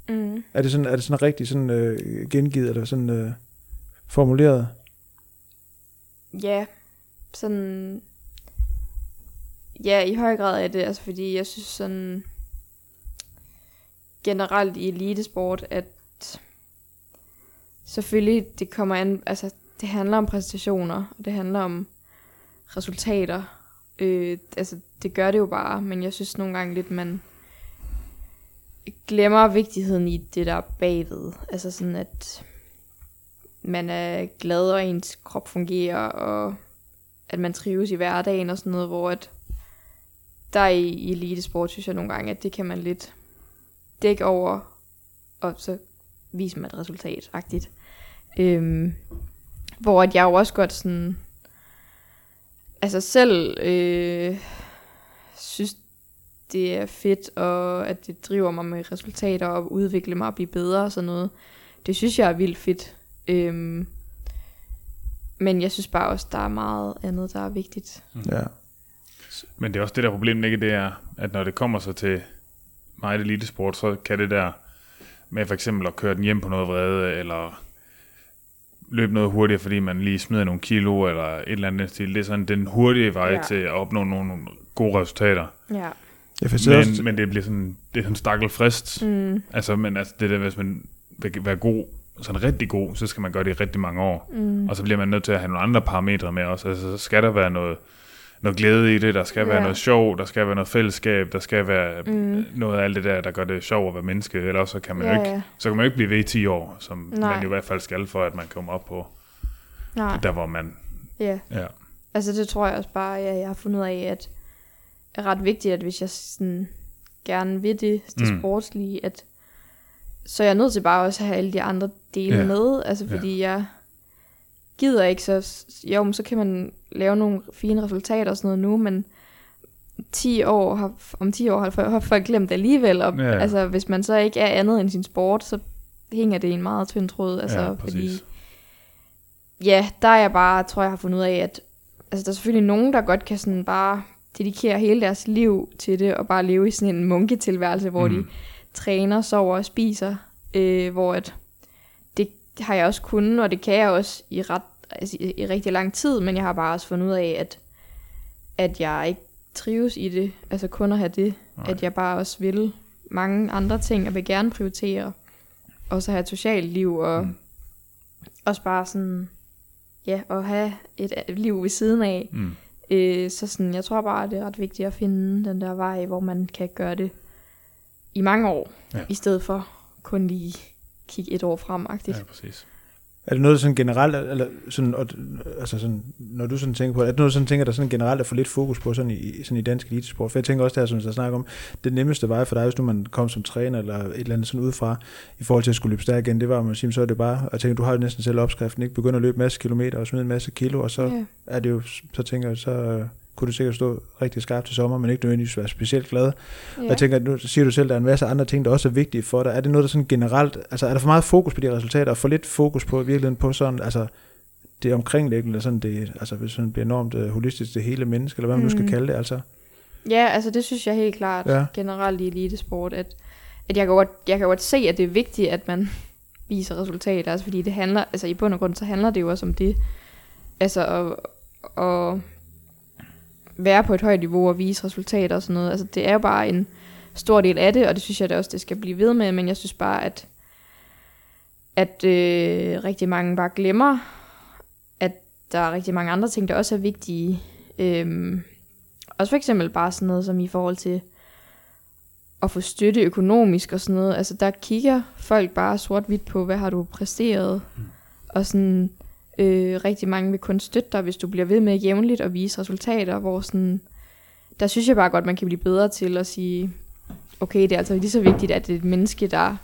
Speaker 3: Mm.
Speaker 2: Er det sådan, er det sådan rigtig sådan øh, gengivet, eller sådan øh, formuleret?
Speaker 3: Ja, sådan... Ja, i høj grad er det, altså fordi jeg synes sådan generelt i elitesport, at selvfølgelig det kommer an, altså det handler om præstationer, og det handler om resultater. Øh, altså det gør det jo bare, men jeg synes nogle gange lidt, man glemmer vigtigheden i det der bagved. Altså sådan, at man er glad, og ens krop fungerer, og at man trives i hverdagen og sådan noget, hvor at der i, i elitesport, synes jeg nogle gange, at det kan man lidt dække over, og så vise man et resultat, agtigt. Øhm, hvor at jeg jo også godt sådan, altså selv øh, synes, det er fedt, og at det driver mig med resultater, og udvikle mig og blive bedre og sådan noget. Det synes jeg er vildt fedt. Øhm, men jeg synes bare også, der er meget andet, der er vigtigt.
Speaker 2: Ja.
Speaker 1: Men det er også det der problem, ikke? Det er, at når det kommer så til meget elitesport, så kan det der med for eksempel at køre den hjem på noget vrede, eller løbe noget hurtigere, fordi man lige smider nogle kilo, eller et eller andet stil. Det er sådan den hurtige vej
Speaker 3: Ja.
Speaker 1: til at opnå nogle gode resultater.
Speaker 3: Ja.
Speaker 2: Jeg forstår også,
Speaker 1: Men, men det bliver sådan, det er sådan stakkel frist.
Speaker 3: Mm,
Speaker 1: Altså, men altså, det der, hvis man vil være god, sådan rigtig god, så skal man gøre det i rigtig mange år.
Speaker 3: mm,
Speaker 1: Og så bliver man nødt til at have nogle andre parametre med også. Altså, så skal der være noget, noget glæde i det, der skal være
Speaker 3: Ja.
Speaker 1: noget sjov, der skal være noget fællesskab, der skal være
Speaker 3: mm.
Speaker 1: noget af alt det der, der gør det sjovt at være menneske, ellers så kan man,
Speaker 3: Ja,
Speaker 1: jo ikke,
Speaker 3: ja.
Speaker 1: så kan man jo ikke blive ved i 10 år, som
Speaker 3: Nej.
Speaker 1: man i hvert fald skal for, at man kommer op på
Speaker 3: Nej,
Speaker 1: der, hvor man...
Speaker 3: ja.
Speaker 1: Ja.
Speaker 3: Altså det tror jeg også bare, ja, jeg har fundet ud af, at er ret vigtigt, at hvis jeg sådan gerne vil det, det
Speaker 1: Mm.
Speaker 3: sportslige, at så er jeg nødt til bare også at have alle de andre dele
Speaker 1: Ja.
Speaker 3: med, altså fordi jeg gider ikke, så jo, men så kan man lave nogle fine resultater og sådan noget nu, men 10 år har, om 10 år har har folk glemt det alligevel, og
Speaker 1: Ja, ja.
Speaker 3: altså hvis man så ikke er andet end sin sport, så hænger det i en meget tynd tråd, altså
Speaker 1: Ja,
Speaker 3: fordi ja, der er jeg bare, tror jeg har fundet ud af, at altså, der er selvfølgelig nogen, der godt kan sådan bare dedikere hele deres liv til det, og bare leve i sådan en munketilværelse, hvor mm. de. Træner, sover og spiser, øh, hvor at det har jeg også kunnet, og det kan jeg også i, ret, altså, i, i rigtig lang tid, men jeg har bare også fundet ud af, at, at jeg ikke trives i det, altså kun at have det,
Speaker 1: Nej.
Speaker 3: at jeg bare også vil mange andre ting, og vil gerne prioritere, og så have et socialt liv, og mm. Også bare sådan, ja, at have et et liv ved siden af,
Speaker 1: Mm.
Speaker 3: Øh, så sådan, jeg tror bare, det er ret vigtigt at finde den der vej, hvor man kan gøre det i mange år,
Speaker 1: Ja.
Speaker 3: i stedet for kun lige kigge et år frem -agtigt.
Speaker 1: Ja, præcis.
Speaker 2: Er det noget, der sådan generelt, eller sådan, og, altså sådan, når du sådan tænker på det, er det noget, sådan tænker, der sådan generelt er for lidt fokus på sådan i, sådan i dansk elitesport? For jeg tænker også, det her, som jeg snakker om, det nemmeste vej for dig, hvis nu man kom som træner eller et eller andet sådan udefra, i forhold til at skulle løbe stærk igen, det var, at man siger, så er det bare, jeg tænker, du har jo næsten selv opskriften, ikke? Begynder at løbe masse kilometer og smide en masse kilo, og så
Speaker 3: Ja.
Speaker 2: er det jo, så tænker jeg, så kunne du sikkert stå rigtig skarpt til sommer, men ikke nødvendigvis være specielt glad. Ja.
Speaker 3: Ja.
Speaker 2: Jeg tænker, nu siger du selv, at der er en masse andre ting, der også er vigtige for dig. Er det noget, der sådan generelt, altså er der for meget fokus på de resultater, og for lidt fokus på i virkeligheden på sådan, altså det omkringliggende, sådan det, altså hvis sådan bliver enormt uh, holistisk, det hele menneske, eller hvad man nu skal
Speaker 3: Mm.
Speaker 2: kalde det, altså.
Speaker 3: ja, altså det synes jeg helt klart
Speaker 2: ja.
Speaker 3: generelt i elitesport, at, at jeg, kan godt, jeg kan godt se, at det er vigtigt, at man viser resultater, altså fordi det handler, altså i bund og grund, så handler det jo også om det, altså at, at være på et højt niveau og vise resultater og sådan noget, altså det er jo bare en stor del af det, og det synes jeg da også, det skal blive ved med, men jeg synes bare, at at øh, rigtig mange bare glemmer, at der er rigtig mange andre ting, der også er vigtige. Øhm, også for eksempel bare sådan noget som i forhold til at få støtte økonomisk og sådan noget. Altså der kigger folk bare sort-hvidt på, hvad har du præsteret. Mm. Og sådan øh, rigtig mange vil kun støtte dig, hvis du bliver ved med jævnligt at vise resultater, hvor sådan, der synes jeg bare godt, man kan blive bedre til at sige, okay, det er altså lige så vigtigt, at det er et menneske, der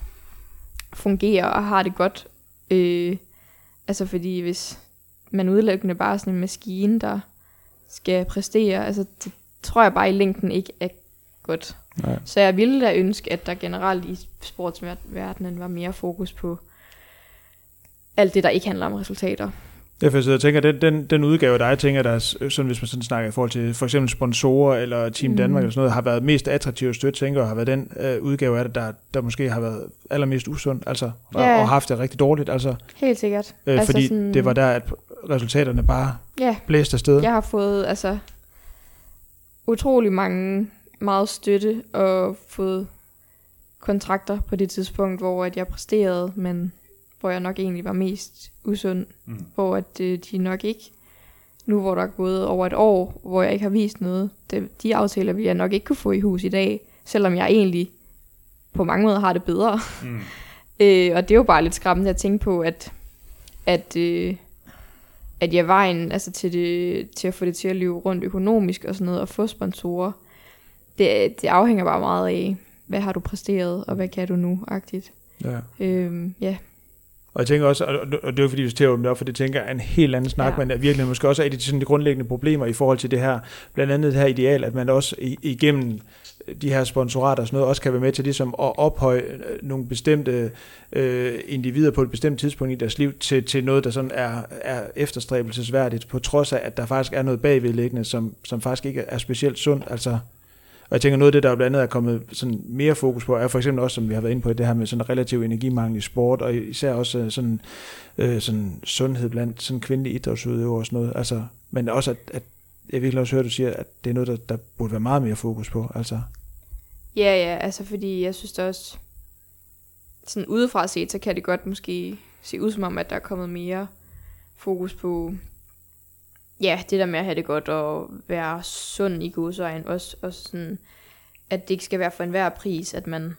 Speaker 3: fungerer og har det godt. Øh, altså fordi hvis man udelukkende bare er sådan en maskine, der skal præstere. Altså, det tror jeg bare i længden ikke er godt.
Speaker 2: Nej.
Speaker 3: Så jeg ville da ønske, at der generelt i sportsverdenen var mere fokus på alt det, der ikke handler om resultater.
Speaker 2: Ja, for jeg tænker, den, den, den udgave, der jeg tænker, der er, sådan, hvis man sådan snakker i forhold til for eksempel sponsorer eller Team
Speaker 3: Mm.
Speaker 2: Danmark eller sådan noget, har været mest attraktiv at støtte, tænker jeg, har været den øh, udgave af det, der, der måske har været allermest usund, altså, og,
Speaker 3: Ja.
Speaker 2: og haft det rigtig dårligt, altså,
Speaker 3: Helt sikkert.
Speaker 2: øh, altså fordi
Speaker 3: sådan-
Speaker 2: det var der, at resultaterne bare
Speaker 3: Ja,
Speaker 2: blæste afsted.
Speaker 3: jeg har fået altså utrolig mange meget støtte og fået kontrakter på det tidspunkt, hvor at jeg præsterede, men hvor jeg nok egentlig var mest usund,
Speaker 1: Mm.
Speaker 3: hvor at øh, de nok ikke, nu hvor der er gået over et år, hvor jeg ikke har vist noget, det, de aftaler vil jeg nok ikke kunne få i hus i dag, selvom jeg egentlig på mange måder har det bedre.
Speaker 1: Mm. *laughs*
Speaker 3: Øh, og det er jo bare lidt skræmmende at tænke på, at, at, øh, at jeg vejen altså til, det, til at få det til at løbe rundt økonomisk og sådan noget, og få sponsorer, det, det afhænger bare meget af, hvad har du præsteret, og hvad kan du nu, agtigt.
Speaker 2: Ja.
Speaker 3: Øhm, ja,
Speaker 2: Og jeg tænker også, og det er fordi, vi til åbne op, for det tænker jeg er en helt anden snak,
Speaker 3: Ja.
Speaker 2: men er virkelig måske også er de, sådan, de grundlæggende problemer i forhold til det her, blandt andet det her ideal, at man også igennem de her sponsorater og sådan noget, også kan være med til ligesom at ophøje øh, nogle bestemte øh, individer på et bestemt tidspunkt i deres liv til, til noget, der sådan er, er efterstræbelsesværdigt, på trods af, at der faktisk er noget bagvedliggende, som, som faktisk ikke er specielt sundt. Altså, og jeg tænker, noget af det, der blandt andet er kommet sådan mere fokus på, er for eksempel også, som vi har været inde på, det her med sådan relativ energimangel i sport, og især også øh, sådan, øh, sådan sundhed blandt sådan kvindelige idrætsudøvere og sådan noget. Altså, men også, at, at jeg virkelig også hører, at du siger, at det er noget, der, der burde være meget mere fokus på. Altså,
Speaker 3: ja, ja, altså fordi jeg synes det også, sådan udefra set, så kan det godt måske se ud som om, at der er kommet mere fokus på, ja, det der med at have det godt og være sund i godsøjen, også, også sådan, at det ikke skal være for enhver pris, at man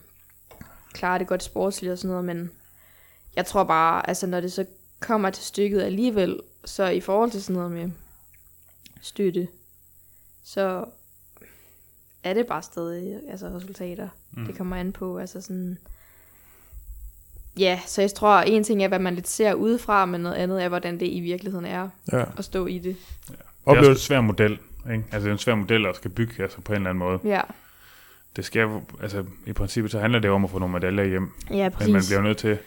Speaker 3: klarer det godt sportsligt og sådan noget, men jeg tror bare, altså når det så kommer til stykket alligevel, så i forhold til sådan noget med støtte, så er det bare stadig altså resultater, mm. det kommer an på, altså sådan, ja, så jeg tror, en ting er, hvad man lidt ser udefra, men noget andet er, hvordan det i virkeligheden er
Speaker 2: ja.
Speaker 3: at stå i det.
Speaker 1: Det er også en svær model, ikke? Altså, det er en svær model, at skal bygge altså, på en eller anden måde.
Speaker 3: Ja,
Speaker 1: Det skal, altså, i princippet, så handler det om at få nogle medaljer hjem.
Speaker 3: ja præcis.
Speaker 1: Men man bliver nødt til,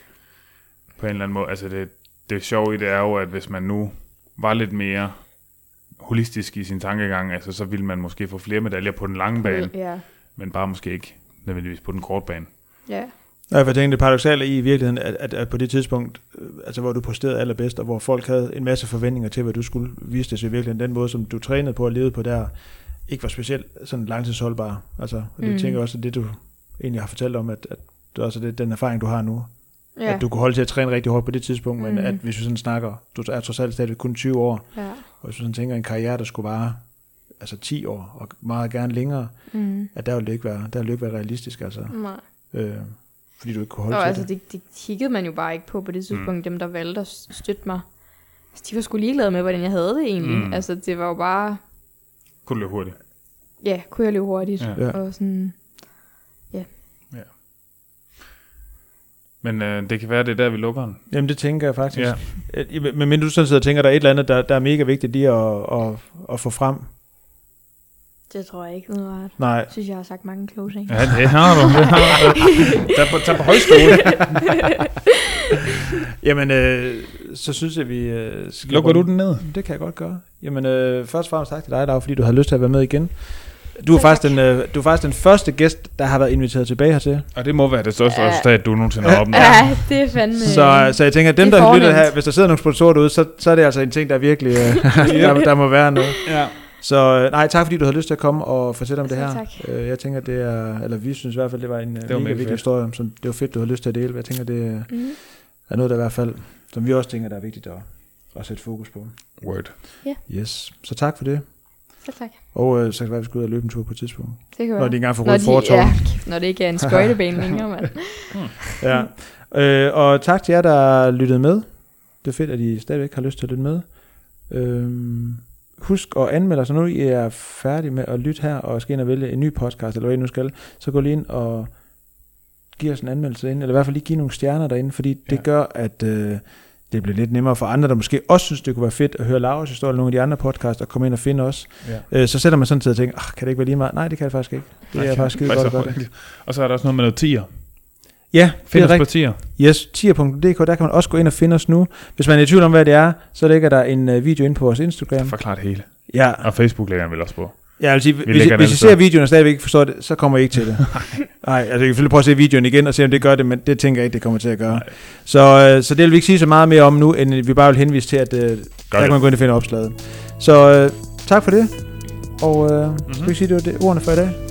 Speaker 1: på en eller anden måde, altså det, det sjove i det er jo, at hvis man nu var lidt mere holistisk i sin tankegang, altså så ville man måske få flere medaljer på den lange bane,
Speaker 3: Ja,
Speaker 1: men bare måske ikke nødvendigvis på den korte bane.
Speaker 3: ja,
Speaker 2: Ja, for jeg tænker, det paradoxale i i virkeligheden, at, at, at på det tidspunkt, øh, altså hvor du præsterede allerbedst, og hvor folk havde en masse forventninger til, hvad du skulle vise det, så i virkeligheden den måde, som du trænede på og levede på der, ikke var specielt sådan langtidsholdbar. Altså, og det
Speaker 3: Mm.
Speaker 2: tænker jeg også, at det du egentlig har fortalt om, at, at det er også det, den erfaring, du har nu,
Speaker 3: ja.
Speaker 2: at du kunne holde til at træne rigtig hårdt på det tidspunkt, men
Speaker 3: Mm.
Speaker 2: at hvis vi sådan snakker, du er trods alt stadig kun 20 år,
Speaker 3: ja.
Speaker 2: og hvis du sådan tænker en karriere, der skulle vare altså 10 år, og meget gerne længere,
Speaker 3: Mm.
Speaker 2: at der ville det ikke være, der ville det ikke være realistisk, altså,
Speaker 3: Nej.
Speaker 2: øh, fordi du ikke kunne holde
Speaker 3: Og
Speaker 2: til
Speaker 3: altså,
Speaker 2: det.
Speaker 3: det, det kiggede man jo bare ikke på på det tidspunkt, mm. dem der valgte at støtte mig. Altså, de var sgu ligeglade med, hvordan jeg havde det egentlig.
Speaker 1: Mm.
Speaker 3: Mm. Altså, det var jo bare,
Speaker 1: Kunne løbe hurtigt.
Speaker 3: ja, kunne jeg løbe hurtigt?
Speaker 1: Ja.
Speaker 2: Ja.
Speaker 3: Og sådan,
Speaker 1: Men øh, det kan være, det er der, vi lukker den.
Speaker 2: Jamen det tænker jeg faktisk.
Speaker 1: Ja.
Speaker 2: Ja. Men, men du sådan sidder og tænker, der er et eller andet, der, der er mega vigtigt lige at, at, at få frem.
Speaker 3: Det tror jeg ikke umiddelbart.
Speaker 2: Nej.
Speaker 3: Jeg synes, jeg har sagt mange kloge ting.
Speaker 1: Ja, det har du. Det har du. Tag på, tag på højskole. *laughs*
Speaker 2: Jamen, øh, så synes jeg, vi... Øh, skal
Speaker 1: Lukker du den ned?
Speaker 2: Det kan jeg godt gøre. Jamen, øh, først og fremmest tak til dig, Laura, fordi du havde lyst til at være med igen. Du er, faktisk den, øh, du er faktisk den første gæst, der har været inviteret tilbage hertil.
Speaker 1: Og det må være det største
Speaker 3: Ja.
Speaker 1: resultat, du nogensinde har opnået.
Speaker 3: Ja, det er fandme...
Speaker 2: Så, så jeg tænker, at dem,
Speaker 3: er
Speaker 2: der lytter her, hvis der sidder nogle sponsorer derude, så, så er det altså en ting, der virkelig... Øh, *laughs* der, der må være noget.
Speaker 1: Ja.
Speaker 2: Så øh, nej, tak fordi du havde lyst til at komme og fortælle om det her.
Speaker 3: tak.
Speaker 2: Øh, jeg tænker, det er, eller vi synes i hvert fald, det var en det
Speaker 1: var
Speaker 2: var mega vigtig historie, som det var fedt, du havde lyst til at dele. Jeg tænker, det er-
Speaker 3: Mm.
Speaker 2: er noget, der i hvert fald, som vi også tænker, der er vigtigt at, at sætte fokus på.
Speaker 1: Word.
Speaker 2: Yes, så tak for det.
Speaker 3: Selv tak.
Speaker 2: Og øh, så kan det være, at vi skal ud og løbe en tur på et tidspunkt.
Speaker 3: Det kan
Speaker 2: Når
Speaker 3: være.
Speaker 2: de engang får
Speaker 3: Når
Speaker 2: rødt fortov.
Speaker 3: ja, når det ikke er en skøjtebane *laughs* længere, mand. *laughs*
Speaker 2: Ja. Øh, og tak til jer, der lyttede med. Det er fedt, at I stadigvæk har lyst til at lytte med. Øhm, husk at anmelde os, når nu I er færdige med at lytte her, og skal ind og vælge en ny podcast, eller hvad I nu skal, så gå lige ind og giv os en anmeldelse derinde, eller i hvert fald lige give nogle stjerner derinde, fordi det
Speaker 1: Ja.
Speaker 2: gør, at øh, det bliver lidt nemmere for andre, der måske også synes, det kunne være fedt at høre Lauras historie, eller nogle af de andre podcasts, og komme ind og finde os.
Speaker 1: Ja.
Speaker 2: Øh, så sætter man sådan tid og tænker, "Ah, kan det ikke være lige meget? Nej, det kan det faktisk ikke. Det er faktisk skide *laughs* godt.
Speaker 1: Og så er der også noget med noget tier.
Speaker 2: Ja,
Speaker 1: Find os på tier.
Speaker 2: Yes, tier.dk, der kan man også gå ind og finde os nu. Hvis man er i tvivl om, hvad det er, så ligger der en uh, video ind på vores Instagram.
Speaker 1: Forklar det hele.
Speaker 2: Ja,
Speaker 1: Og Facebook lægger han vel også på.
Speaker 2: jeg vil sige, hvis, I,
Speaker 1: den
Speaker 2: hvis I ser videoen og stadigvæk ikke forstår det, så kommer I ikke til det. *laughs* Nej, altså jeg kan selvfølgelig prøve at se videoen igen og se, om det gør det, men det tænker jeg ikke, det kommer til at gøre.
Speaker 1: Nej.
Speaker 2: Så, øh, så det vil vi ikke sige så meget mere om nu, end vi bare vil henvise til, at øh, der kan man gå ind og finde opslaget. Så øh, tak for det, og øh,
Speaker 1: Mhm.
Speaker 2: skal vi sige, det var det, ordene for i dag?